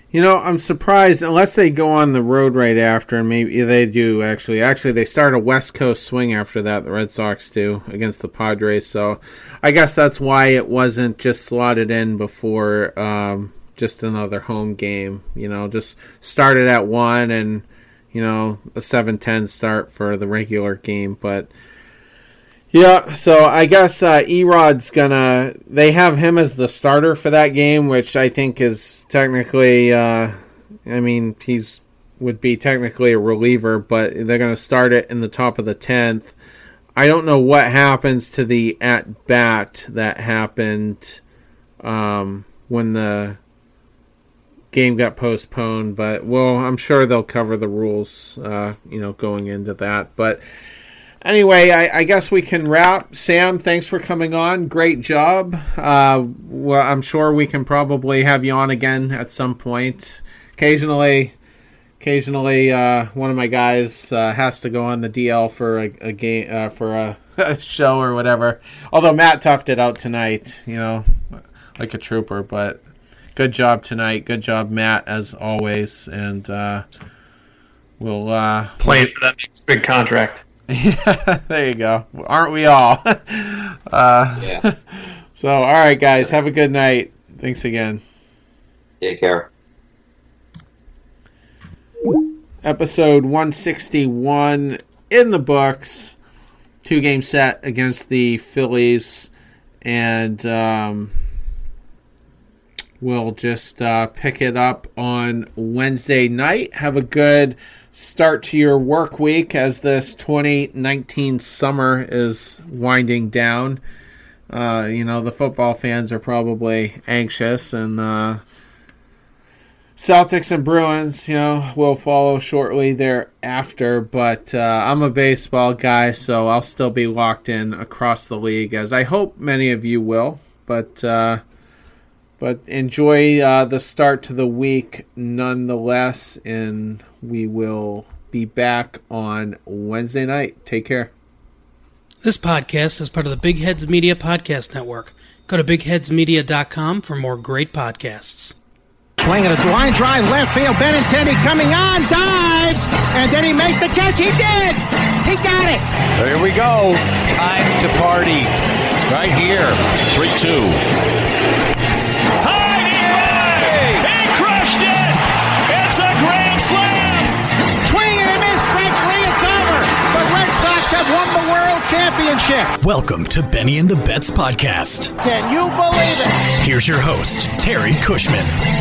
You know, I'm surprised unless they go on the road right after, and maybe they do actually. Actually, they start a West Coast swing after that. The Red Sox do against the Padres, so I guess that's why it wasn't just slotted in before um, just another home game. You know, just started at one, and you know a seven ten start for the regular game, but yeah, so I guess uh, E-Rod's gonna. They have him as the starter for that game, which I think is technically. Uh, I mean, he's would be technically a reliever, but they're gonna start it in the top of the tenth. I don't know what happens to the at bat that happened um, when the game got postponed, but well, I'm sure they'll cover the rules, uh, you know, going into that, but anyway, I, I, guess we can wrap. Sam, thanks for coming on. Great job. Uh, well, I'm sure we can probably have you on again at some point. Occasionally, occasionally, uh, one of my guys uh, has to go on the DL for a, a game uh, for a, <laughs> a, show or whatever. Although Matt toughed it out tonight, you know, like a trooper. But good job tonight. Good job, Matt, as always. And uh, we'll uh, playing for that big contract. <laughs> Yeah, there you go. Aren't we all? <laughs> uh, yeah. <laughs> So, all right, guys, have a good night. Thanks again. Take care. Episode 161 in the books. Two game set against the Phillies. And um, we'll just uh, pick it up on Wednesday night. Have a good start to your work week as this 2019 summer is winding down. Uh, you know, the football fans are probably anxious, and uh, Celtics and Bruins, you know, will follow shortly thereafter. But uh, I'm a baseball guy, so I'll still be locked in across the league, as I hope many of you will. But uh, but enjoy uh, the start to the week nonetheless, and we will be back on Wednesday night. Take care. This podcast is part of the Big Heads Media Podcast Network. Go to bigheadsmedia.com for more great podcasts. Swinging a line drive left field. Benintendi coming on, dives, and did he make the catch? He did. He got it. Here we go. It's time to party. Right here. 3 2. Championship. Welcome to Benny and the Bets podcast. Can you believe it? Here's your host, Terry Cushman.